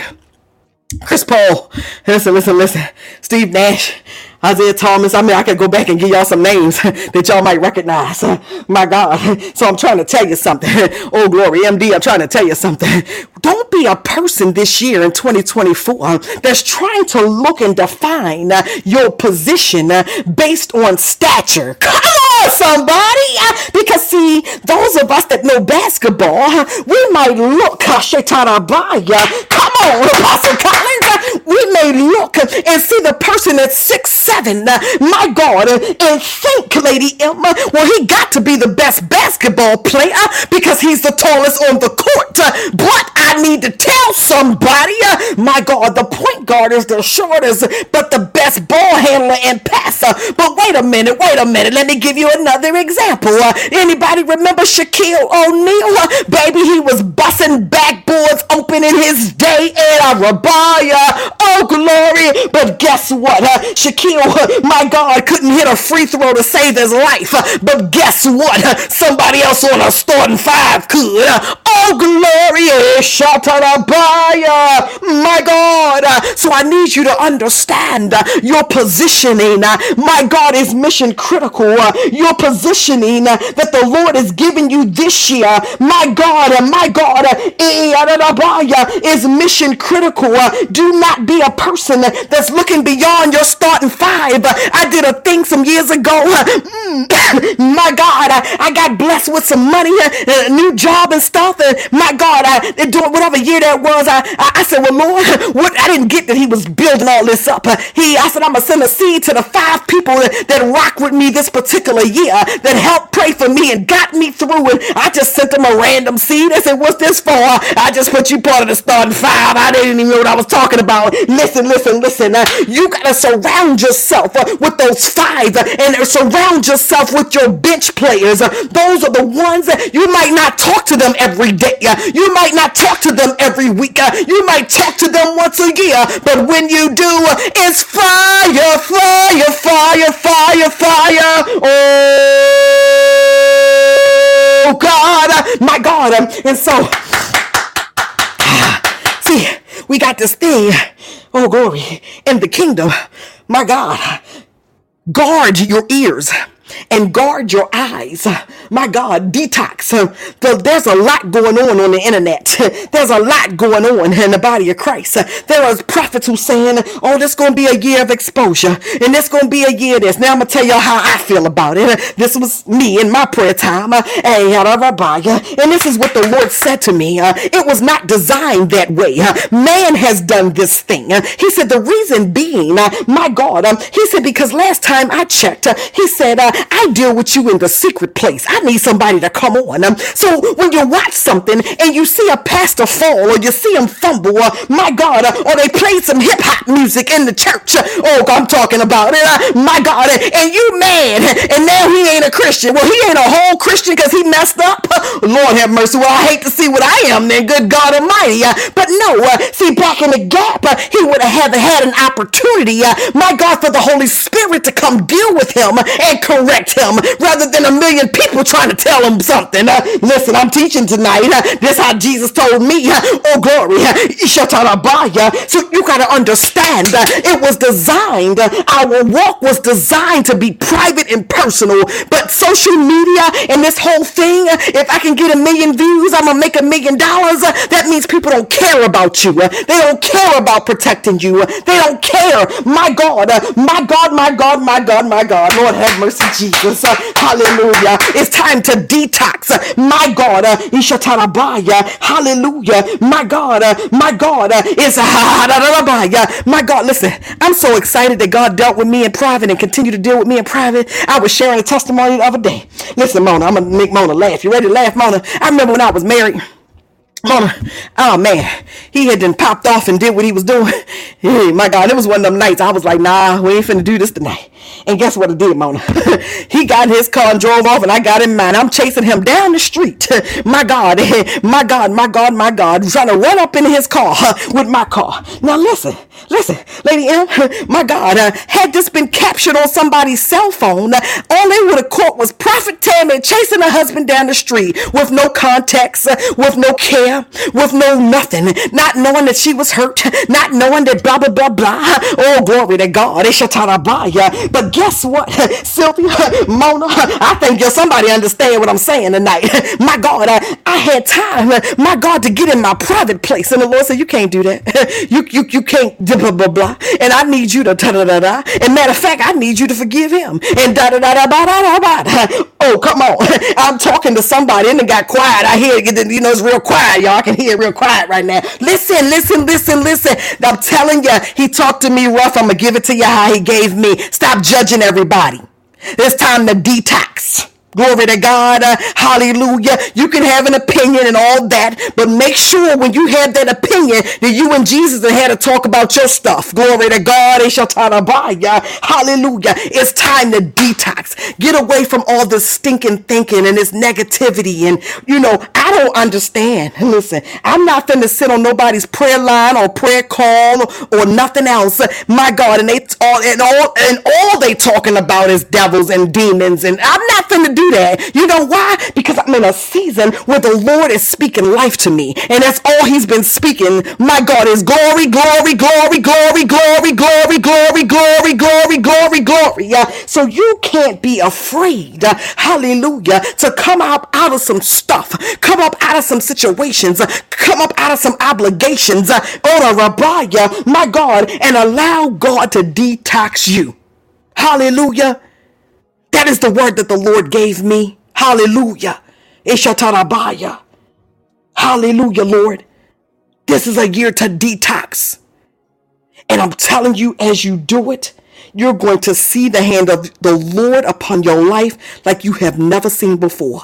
Chris Paul. Listen, listen, listen. Steve Nash. Isaiah Thomas. I mean, I could go back and give y'all some names *laughs* that y'all might recognize. My God. So I'm trying to tell you something. *laughs* Oh, glory. MD, I'm trying to tell you something. Don't be a person this year in 2024 that's trying to look and define your position based on stature. Come somebody. Uh, because see, those of us that know basketball, we might look, come on, Apostle Collins, we may look and see the person at six seven, uh, my God, uh, and think, Lady Emma, well, he got to be the best basketball player because he's the tallest on the court. Uh, but I need to tell somebody, my God, the point guard is the shortest, but the best ball handler and passer. But wait a minute, wait a minute. Let me give you another example. Anybody remember Shaquille O'Neal? Baby, he was busting backboards open in his day at Arabaya. Oh, glory. But guess what? Uh, Shaquille, my God, couldn't hit a free throw to save his life. But guess what? Uh, somebody else on a starting five could. Uh, oh, glory. Eh, Shatarabaya. My God. So I need you to understand your positioning. My God is mission critical. Your positioning that the Lord is giving you this year. My God, my God, eh, is mission critical. Do not be a person that's looking beyond your starting five. I did a thing some years ago. Mm, *coughs* my God, I got blessed with some money, and a new job and stuff. And my God, I doing whatever year that was. I, I, I said, well, Lord, *laughs* what I didn't get that He was building all this up. He, I said, I'm gonna send a seed to the five people that, that rock with me this particular year that helped pray for me and got me through. And I just sent them a random seed. I said, what's this for? I just put you part of the starting five. I didn't even know what I was talking about. Listen, listen, listen. Uh, you gotta surround yourself uh, with those five uh, and surround yourself with your bench players. those are the ones that you might not talk to them every day. you might not talk to them every week. you might talk to them once a year. But when you do, it's fire, fire, fire, fire, fire. Oh God, my God. And so, see, we got this thing, oh glory, in the kingdom. My God, guard your ears and guard your eyes. My God, detox. There's a lot going on on the internet. There's a lot going on in the body of Christ. There are prophets who saying, oh, this going to be a year of exposure and this going to be a year of this. Now I'm to tell y'all how I feel about it. This was me in my prayer time. And this is what the Lord said to me. It was not designed that way. Man has done this thing. He said, the reason being, my God, he said, because last time I checked, he said, I deal with you in the secret place. I need somebody to come on. Um, so when you watch something and you see a pastor fall or you see him fumble, or my God, uh, or they play some hip hop music in the church. Uh, oh, I'm talking about it. Uh, my God, and you mad, and now he ain't a Christian. Well, he ain't a whole Christian because he messed up. *laughs* Lord have mercy. Well, I hate to see what I am then, good God Almighty. Uh, but no, uh, see, back in the gap, he would have had an opportunity, my God, for the Holy Spirit to come deal with him and correct correct him rather than a million people trying to tell him something. Uh, listen, I'm teaching tonight. Uh, this how Jesus told me. Uh, oh, glory. Uh, so you got to understand uh, it was designed, uh, our walk was designed to be private and personal. But social media and this whole thing, uh, if I can get a million views, I'm going to make a million dollars. Uh, that means people don't care about you. They don't care about protecting you. They don't care. My God, my God, my God, my God, my God. Lord have mercy, Jesus. Hallelujah. It's time to detox. My God. Uh, hallelujah. My God. Uh, my God. Uh, is my God. Listen, I'm so excited that God dealt with me in private and continue to deal with me in private. I was sharing a testimony the other day. Listen, Mona, I'm to make Mona laugh. You ready to laugh, Mona? I remember when I was married. Mama, oh man, he had then popped off and did what he was doing. *laughs* Hey, my God, it was one of them nights I was like, nah, we ain't finna do this tonight. And guess what I did, Mona? *laughs* he got in his car and drove off, and I got in mine. I'm chasing him down the street. *laughs* my God, *laughs* my God, my God, my God, trying to run up in his car with my car. Now listen, listen, Lady M, my God, uh, had this been captured on somebody's cell phone, all they would have caught was Prophet Tammy chasing her husband down the street with no context, with no care, with no nothing, not knowing that she was hurt, not knowing that blah, blah, blah, blah. Oh, glory to God. But guess what, *laughs* Sylvia, *laughs* Mona, *laughs* I think you're somebody understand what I'm saying tonight. My God, I, I had time, my God, to get in my private place. And the Lord said, you can't do that. You, you, you can't blah, blah, blah. And I need you to da, da, da, da. And matter of fact, I need you to forgive him. And da, da, da, da, da, da, da, da. Oh, come on. I'm talking to somebody and it got quiet. I hear it, you know, it's real quiet. Y'all I can hear it real quiet right now. Listen, listen, listen, listen. I'm telling you, he talked to me rough. I'm to give it to you how he gave me. Stop judging everybody. It's time to detox. Glory to God. Uh, hallelujah. You can have an opinion and all that, but make sure when you have that opinion that you and Jesus have had to talk about your stuff. Glory to God. Hallelujah. It's time to detox. Get away from all this stinking thinking and this negativity. And, you know, I don't understand. *laughs* Listen, I'm not finna sit on nobody's prayer line or prayer call or, or nothing else. My God. And they all, and all, and all they talking about is devils and demons. And I'm not finna do do that. You know why? Because I'm in a season where the Lord is speaking life to me. And that's all he's been speaking. My God is glory, glory, glory, glory, glory, glory, glory, glory, glory, glory, glory. So you can't be afraid, hallelujah, to come up out of some stuff, come up out of some situations, come up out of some obligations, on a rabaya, my God, and allow God to detox you. Hallelujah. That is the word that the Lord gave me. Hallelujah. Ishatarabaya. Hallelujah, Lord. This is a year to detox. And I'm telling you, as you do it, you're going to see the hand of the Lord upon your life like you have never seen before.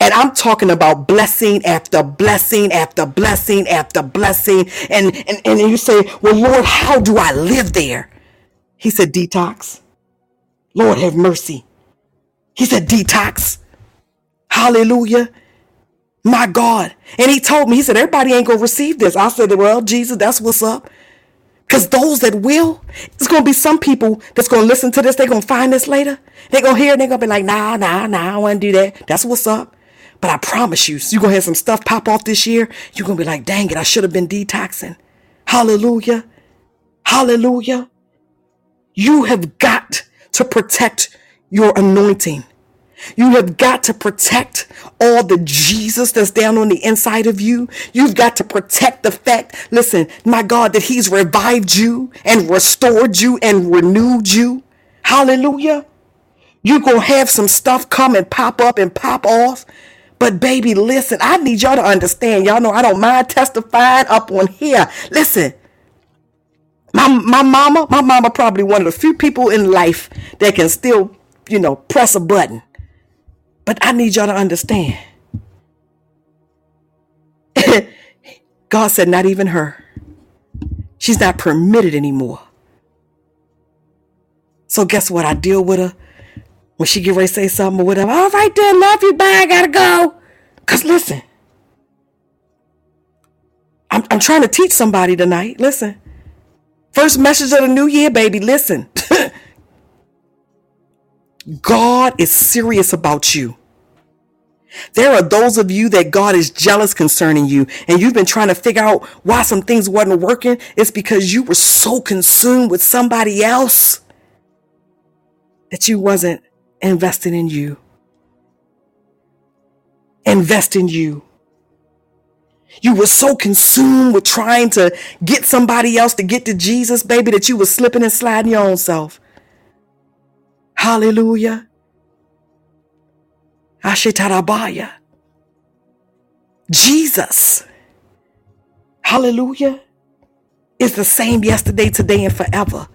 And I'm talking about blessing after blessing after blessing after blessing. And, and, and you say, well, Lord, how do I live there? He said, detox. Lord, have mercy. He said, detox. Hallelujah. My God. And he told me, he said, everybody ain't going to receive this. I said, well, Jesus, that's what's up. Because those that will, it's going to be some people that's going to listen to this. They're going to find this later. They're going to hear it. They're going to be like, nah, nah, nah, I want to do that. That's what's up. But I promise you, you're going to have some stuff pop off this year. You're going to be like, dang it, I should have been detoxing. Hallelujah. Hallelujah. You have got to protect your anointing. You have got to protect all the Jesus that's down on the inside of you. You've got to protect the fact, listen, my God, that He's revived you and restored you and renewed you. Hallelujah. You're going to have some stuff come and pop up and pop off. But baby, listen, I need y'all to understand. Y'all know I don't mind testifying up on here. Listen, my, my mama, my mama probably one of the few people in life that can still you know, press a button. But I need y'all to understand. *laughs* God said, not even her. She's not permitted anymore. So guess what? I deal with her when she get ready to say something or whatever. All right then, love you, bye, I gotta go. Cause listen, I'm, I'm trying to teach somebody tonight. Listen. First message of the new year, baby. Listen. *laughs* God is serious about you. There are those of you that God is jealous concerning you, and you've been trying to figure out why some things wasn't working. It's because you were so consumed with somebody else that you wasn't investing in you. Invest in you. You were so consumed with trying to get somebody else to get to Jesus, baby, that you were slipping and sliding your own self. Hallelujah. Ashetarabaya. Jesus. Hallelujah. Is the same yesterday, today, and forever.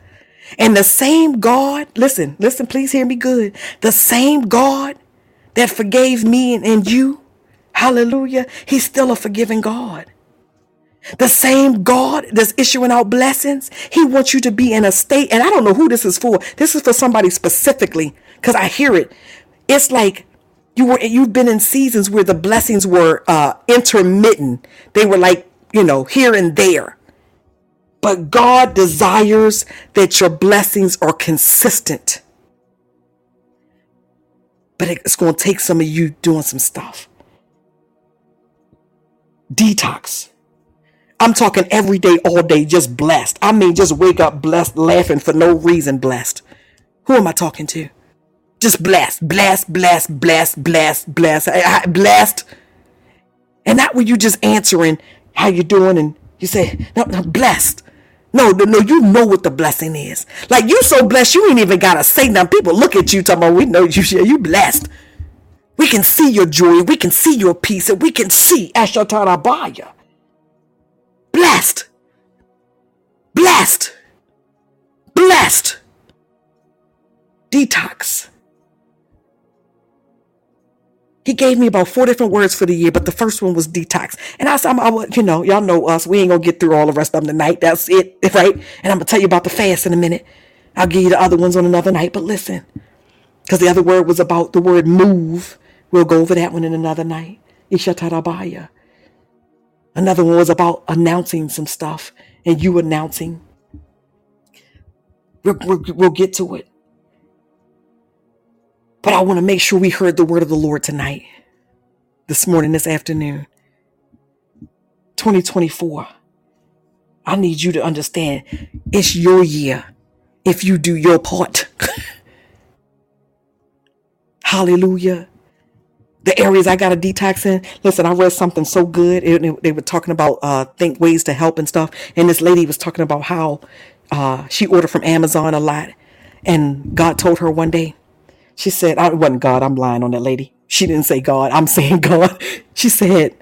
And the same God, listen, listen, please hear me good. The same God that forgave me and, and you, hallelujah, he's still a forgiving God. The same God that's issuing out blessings, He wants you to be in a state. And I don't know who this is for. This is for somebody specifically because I hear it. It's like you were you've been in seasons where the blessings were uh, intermittent. They were like you know here and there. But God desires that your blessings are consistent. But it's going to take some of you doing some stuff. Detox. I'm talking every day, all day, just blessed. I mean, just wake up blessed, laughing for no reason, blessed. Who am I talking to? Just blessed, blessed, blessed, blessed, blessed, blessed, blessed. And not when you just answering how you doing and you say, no, no, blessed. No, no, no, you know what the blessing is. Like you so blessed, you ain't even gotta say nothing. People look at you talking about, we know you, *laughs* you blessed. We can see your joy, we can see your peace, and we can see Ashatarabaya. Blessed. Blessed. Blessed. Detox. He gave me about four different words for the year, but the first one was detox. And I said, I'm, I, you know, y'all know us. We ain't gonna get through all the rest of them tonight. That's it, *laughs* right? And I'm gonna tell you about the fast in a minute. I'll give you the other ones on another night. But listen, because the other word was about the word move. We'll go over that one in another night. Ishatarabaya. Another one was about announcing some stuff and you announcing. We'll, we'll, we'll get to it. But I want to make sure we heard the word of the Lord tonight, this morning, this afternoon. 2024. I need you to understand it's your year if you do your part. *laughs* Hallelujah. The areas I got to detox in. Listen, I read something so good. It, it, they were talking about uh, think ways to help and stuff. And this lady was talking about how uh, she ordered from Amazon a lot. And God told her one day, she said, I wasn't God. I'm lying on that lady. She didn't say God. I'm *laughs* saying God. She said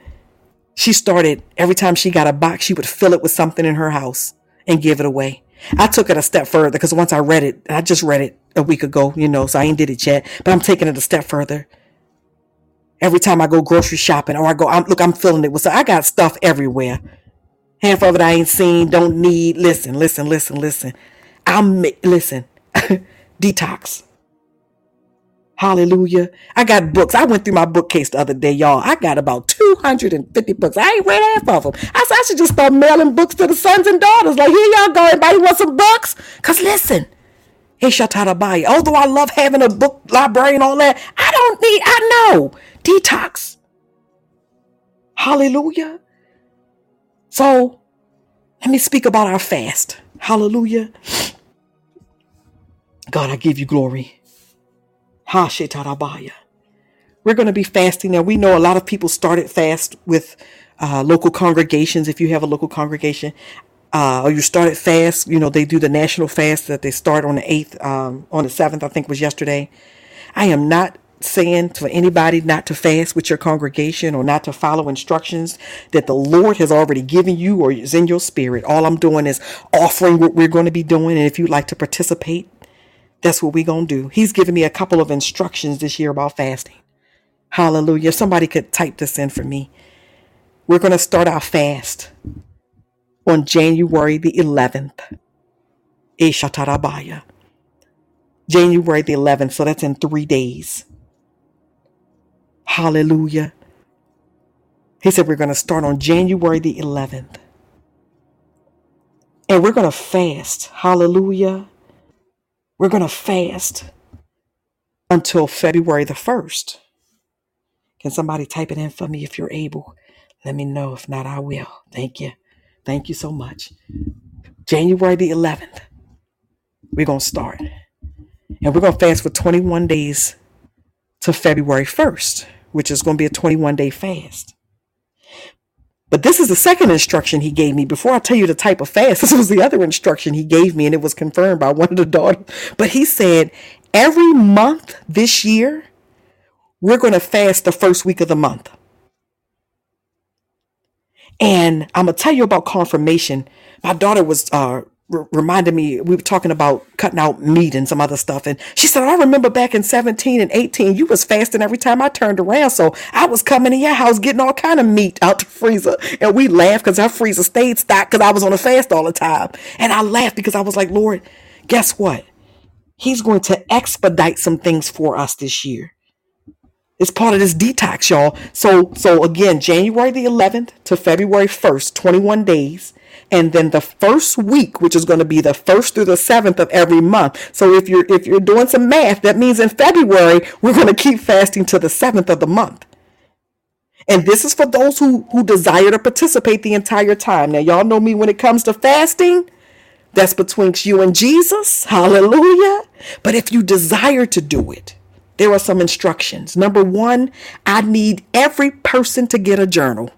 she started every time she got a box, she would fill it with something in her house and give it away. I took it a step further because once I read it, I just read it a week ago, you know, so I ain't did it yet, but I'm taking it a step further. Every time I go grocery shopping or I go, I'm, look, I'm filling it with, so I got stuff everywhere. Half of it I ain't seen, don't need. Listen, listen, listen, listen. I'm, listen, *laughs* detox. Hallelujah. I got books. I went through my bookcase the other day, y'all. I got about 250 books. I ain't read half of them. I said I should just start mailing books to the sons and daughters. Like, here y'all go. Anybody want some books? Because listen, buy. although I love having a book library and all that, I don't need, I know. Detox. Hallelujah. So let me speak about our fast. Hallelujah. God, I give you glory. Hashetarabaya. We're going to be fasting now. We know a lot of people started fast with uh, local congregations. If you have a local congregation, uh, or you started fast, you know they do the national fast that they start on the eighth, um, on the seventh. I think was yesterday. I am not saying for anybody not to fast with your congregation or not to follow instructions that the Lord has already given you or is in your spirit. All I'm doing is offering what we're going to be doing. And if you'd like to participate, that's what we're going to do. He's given me a couple of instructions this year about fasting. Hallelujah. Somebody could type this in for me. We're going to start our fast on January the 11th. Ishatarabaya. January the 11th. So that's in three days. Hallelujah. He said we're going to start on January the 11th. And we're going to fast. Hallelujah. We're going to fast until February the 1st. Can somebody type it in for me if you're able? Let me know. If not, I will. Thank you. Thank you so much. January the 11th, we're going to start. And we're going to fast for 21 days to February 1st, which is going to be a 21 day fast. But this is the second instruction he gave me. Before I tell you the type of fast, *laughs* this was the other instruction he gave me, and it was confirmed by one of the daughters. But he said, every month this year, we're going to fast the first week of the month. And I'm to tell you about confirmation. My daughter was uh, r- me we were talking about cutting out meat and some other stuff. And she said i remember back in 17 and 18 you was fasting every time i turned around. So i was coming to your house getting all kind of meat out the freezer. And we laughed because our freezer stayed stocked because i was on a fast all the time. And i laughed because i was like lord guess what? He's going to expedite some things for us this year it's part of this detox, y'all. So, so again, January the 11th to February 1st, 21 days. And then the first week, which is going to be the first through the seventh of every month. So if you're, if you're doing some math, that means in February, we're going to keep fasting to the seventh of the month. And this is for those who, who desire to participate the entire time. Now, y'all know me when it comes to fasting. That's between you and Jesus. Hallelujah. But if you desire to do it, there are some instructions. Number one, I need every person to get a journal.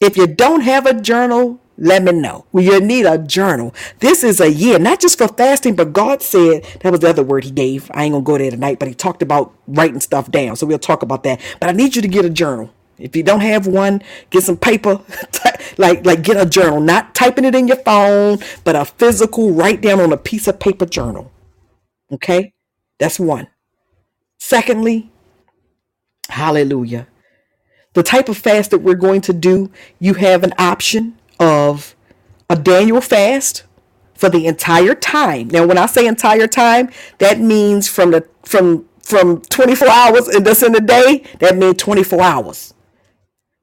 If you don't have a journal, let me know. Well, you need a journal. This is a year, not just for fasting, but God said that was the other word He gave. I ain't gonna go there tonight, but He talked about writing stuff down. So we'll talk about that. But I need you to get a journal. If you don't have one, get some paper. *laughs* like like get a journal, not typing it in your phone, but a physical write down on a piece of paper journal. Okay? That's one. Secondly, hallelujah. The type of fast that we're going to do, you have an option of a Daniel fast for the entire time. Now, when I say entire time, that means from the from from 24 hours and that's in the day, that means 24 hours.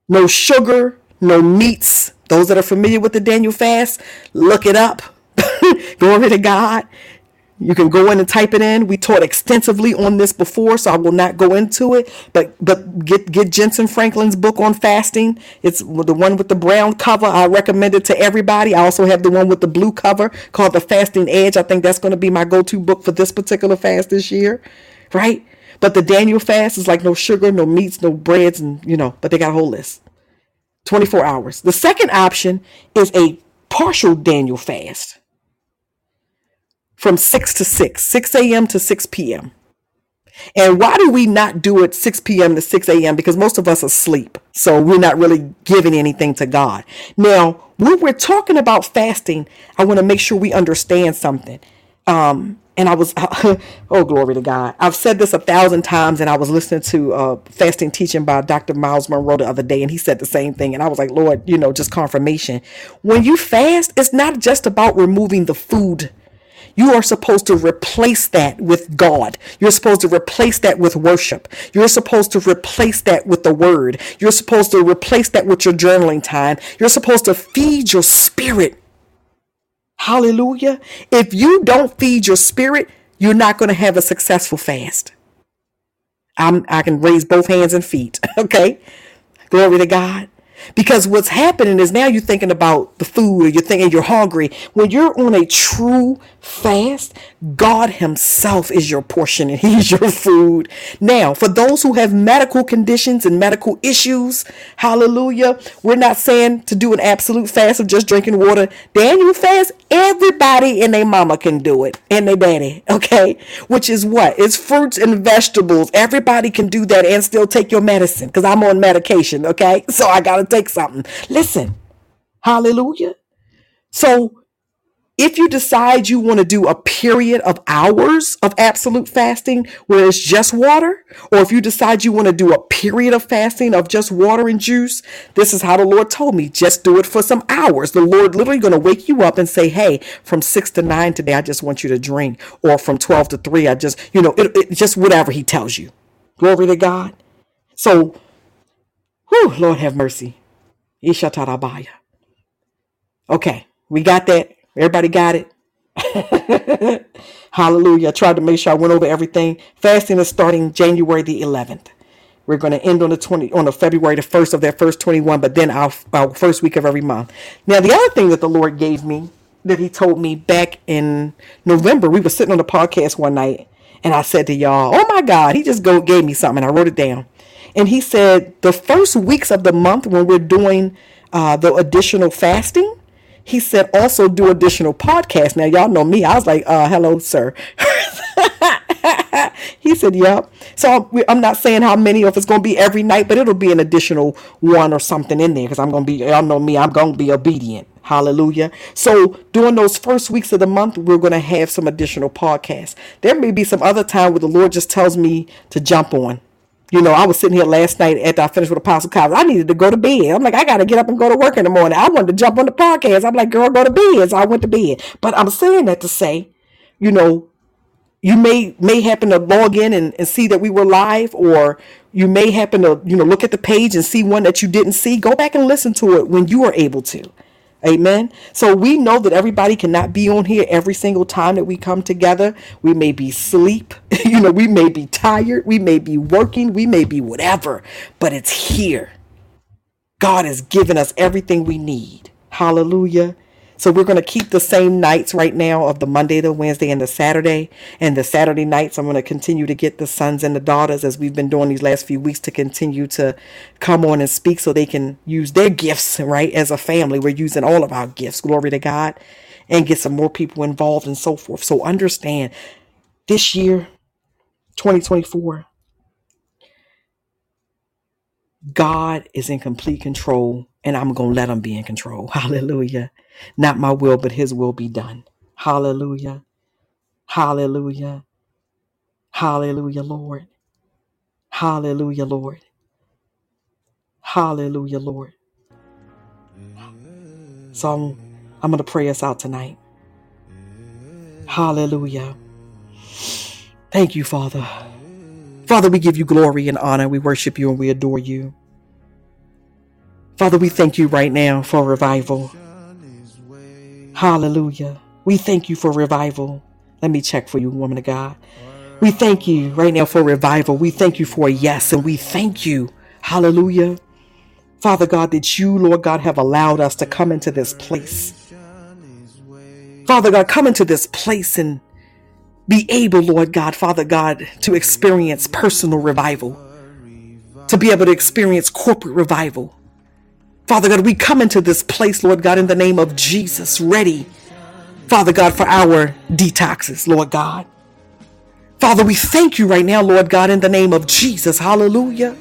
No sugar, no meats. Those that are familiar with the Daniel fast, look it up. *laughs* Glory to God. You can go in and type it in. We taught extensively on this before, so I will not go into it. But but get get Jentezen Franklin's book on fasting. It's the one with the brown cover. I recommend it to everybody. I also have the one with the blue cover called The Fasting Edge. I think that's going to be my go-to book for this particular fast this year, right? But the Daniel fast is like no sugar, no meats, no breads, and you know. But they got a whole list. 24 hours. The second option is a partial Daniel fast from 6 to 6, 6 a.m. to 6 p.m. And why do we not do it 6 p.m. to 6 a.m.? Because most of us are asleep. So we're not really giving anything to God. Now, when we're talking about fasting, I want to make sure we understand something. Um, and I was, *laughs* oh, glory to God. I've said this a thousand times, and I was listening to uh, fasting teaching by Dr. Miles Munroe the other day, and he said the same thing. And I was like, Lord, you know, just confirmation. When you fast, it's not just about removing the food you are supposed to replace that with God. You're supposed to replace that with worship. You're supposed to replace that with the word. You're supposed to replace that with your journaling time. You're supposed to feed your spirit. Hallelujah. If you don't feed your spirit, you're not going to have a successful fast. I'm, I can raise both hands and feet. *laughs* Okay. Glory to God. Because what's happening is now you're thinking about the food or you're thinking you're hungry. When you're on a true fast, God Himself is your portion and *laughs* He's your food. Now, for those who have medical conditions and medical issues, hallelujah, we're not saying to do an absolute fast of just drinking water. Daniel fast, everybody and their mama can do it and their daddy, okay? Which is what? It's fruits and vegetables. Everybody can do that and still take your medicine because I'm on medication, okay? So I got to take something. Listen, hallelujah. So if you decide you want to do a period of hours of absolute fasting where it's just water, or if you decide you want to do a period of fasting of just water and juice, this is how the Lord told me. Just do it for some hours. The Lord literally going to wake you up and say, Hey, from six to nine today, I just want you to drink. Or from 12 to three, I just, you know, it, it just whatever he tells you. Glory to God. So, whew, Lord have mercy. Ishatarabaya. Okay, we got that. Everybody got it? *laughs* Hallelujah. I tried to make sure I went over everything. Fasting is starting January the 11th. We're going to end on the 20 on the February the 1st of that first 21, but then our, our first week of every month. Now, the other thing that the Lord gave me that he told me back in November, we were sitting on the podcast one night and I said to y'all, "Oh my God, he just go gave me something." I wrote it down. And he said, "The first weeks of the month when we're doing uh, the additional fasting, he said also do additional podcasts. Now y'all know me. I was like, uh, hello, sir. *laughs* he said, yep. So I'm not saying how many or if it's going to be every night, but it'll be an additional one or something in there because I'm going to be, y'all know me, I'm going to be obedient. Hallelujah. So during those first weeks of the month, we're going to have some additional podcasts. There may be some other time where the Lord just tells me to jump on. You know, I was sitting here last night after I finished with Apostle Collins. I needed to go to bed. I'm like, I got to get up and go to work in the morning. I wanted to jump on the podcast. I'm like, girl, go to bed. So I went to bed. But I'm saying that to say, you know, you may may happen to log in and, and see that we were live, or you may happen to, you know, look at the page and see one that you didn't see. Go back and listen to it when you are able to. Amen. So we know that everybody cannot be on here every single time that we come together. We may be sleep, *laughs* you know, we may be tired, we may be working, we may be whatever, but it's here. God has given us everything we need. Hallelujah. So we're going to keep the same nights right now of the Monday, the Wednesday, and the Saturday. And the Saturday nights, I'm going to continue to get the sons and the daughters, as we've been doing these last few weeks, to continue to come on and speak so they can use their gifts, right? As a family, we're using all of our gifts. Glory to God. And get some more people involved and so forth. So understand this year, 2024, God is in complete control, and I'm going to let him be in control. *laughs* Hallelujah. Not my will, but his will be done. Hallelujah. Hallelujah. Hallelujah, Lord. Hallelujah, Lord. Hallelujah, Lord. So I'm, I'm going to pray us out tonight. Hallelujah. Thank you, Father. Father, we give you glory and honor. We worship you and we adore you. Father, we thank you right now for revival. Hallelujah. We thank you for revival. Let me check for you, woman of God. We thank you right now for revival. We thank you for a yes, and we thank you. Hallelujah. Father God, that you, Lord God, have allowed us to come into this place. Father God, come into this place and be able, Lord God, Father God, to experience personal revival, to be able to experience corporate revival. Father God, we come into this place, Lord God, in the name of Jesus, ready, Father God, for our detoxes, Lord God. Father, we thank you right now, Lord God, in the name of Jesus. Hallelujah.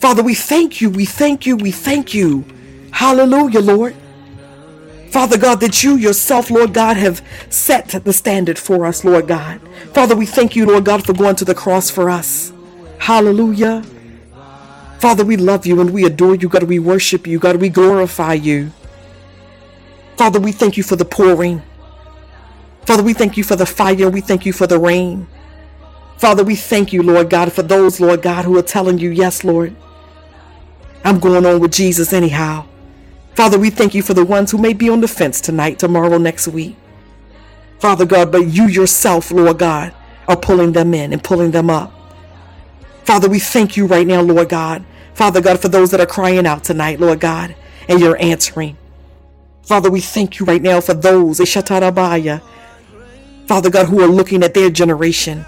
Father, we thank you, we thank you, we thank you. Hallelujah, Lord. Father God, that you yourself, Lord God, have set the standard for us, Lord God. Father, we thank you, Lord God, for going to the cross for us. Hallelujah. Father, we love you and we adore you. God, we worship you. God, we glorify you. Father, we thank you for the pouring. Father, we thank you for the fire. We thank you for the rain. Father, we thank you, Lord God, for those, Lord God, who are telling you, yes, Lord, I'm going on with Jesus anyhow. Father, we thank you for the ones who may be on the fence tonight, tomorrow, next week. Father God, but you yourself, Lord God, are pulling them in and pulling them up. Father, we thank you right now, Lord God, Father God, for those that are crying out tonight, Lord God, and you're answering. Father, we thank you right now for those, Ishatarabaya, Father God, who are looking at their generation,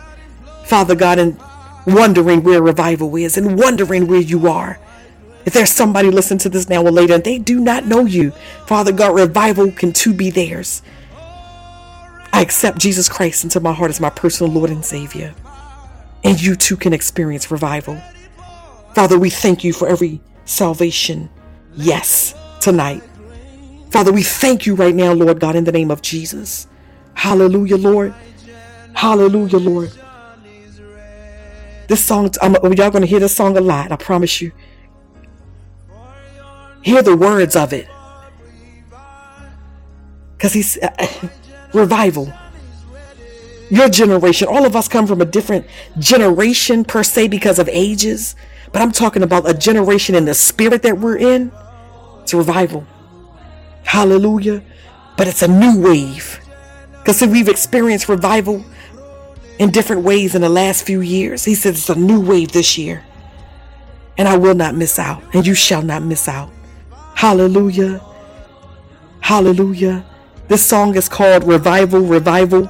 Father God, and wondering where revival is and wondering where you are. If there's somebody listening to this now or later and they do not know you, Father God, revival can too be theirs. I accept Jesus Christ into my heart as my personal Lord and Savior. And you too can experience revival. Father, we thank you for every salvation. Yes, tonight. Father, we thank you right now, Lord God, in the name of Jesus. Hallelujah, Lord. Hallelujah, Lord. This song, I'm, y'all going to hear this song a lot, I promise you. Hear the words of it. Because he's uh, *laughs* revival your generation all of us come from a different generation per se because of ages but I'm talking about a generation in the spirit that we're in. It's revival. Hallelujah. But it's a new wave. Because see, we've experienced revival in different ways in the last few years. He says it's a new wave this year. And I will not miss out. And you shall not miss out. Hallelujah. Hallelujah. This song is called Revival, Revival.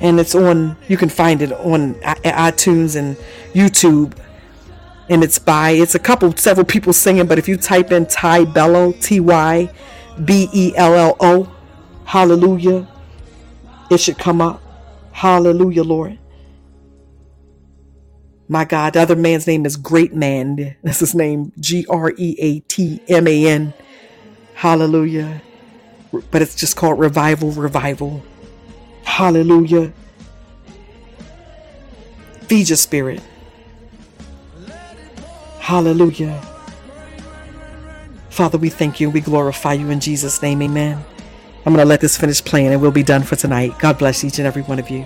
And it's on, you can find it on iTunes and YouTube and it's by it's a couple several people singing but if you type in ty bello t-y b-e-l-l-o hallelujah it should come up hallelujah lord my god the other man's name is Greatman that's his name g-r-e-a-t-m-a-n Hallelujah. But it's just called revival, revival. Hallelujah. Feed your spirit. Hallelujah. Father, we thank you and we glorify you in Jesus' name. Amen. I'm going to let this finish playing and we'll be done for tonight. God bless each and every one of you.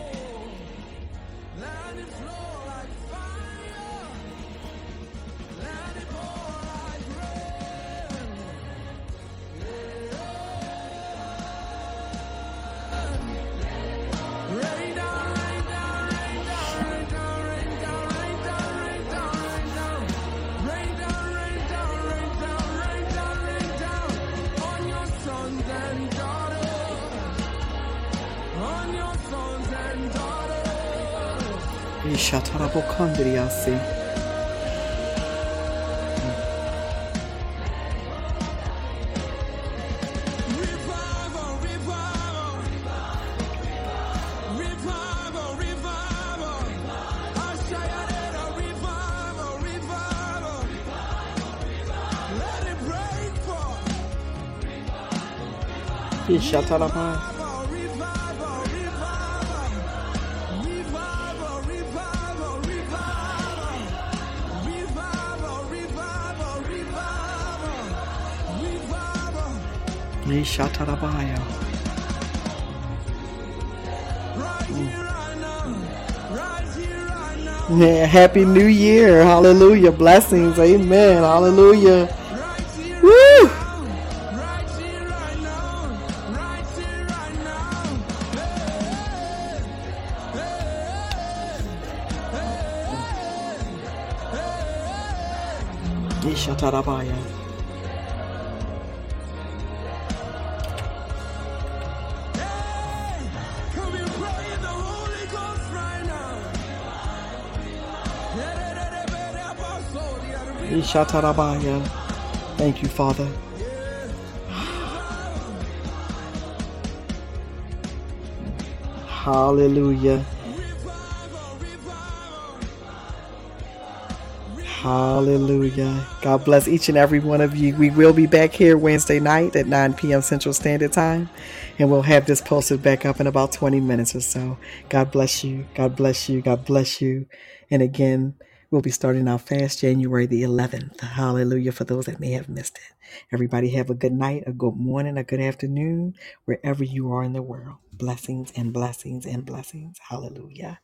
Happy New Year. Hallelujah. Blessings. Amen. Hallelujah. Woo! Now. Ishatarabaya. Thank you, Father. Hallelujah. Hallelujah. God bless each and every one of you. We will be back here Wednesday night at 9 p.m. Central Standard Time, and we'll have this posted back up in about 20 minutes or so. God bless you. God bless you. God bless you. And again, we'll be starting our fast January the 11th. Hallelujah for those that may have missed it. Everybody have a good night, a good morning, a good afternoon, wherever you are in the world. Blessings and blessings and blessings. Hallelujah.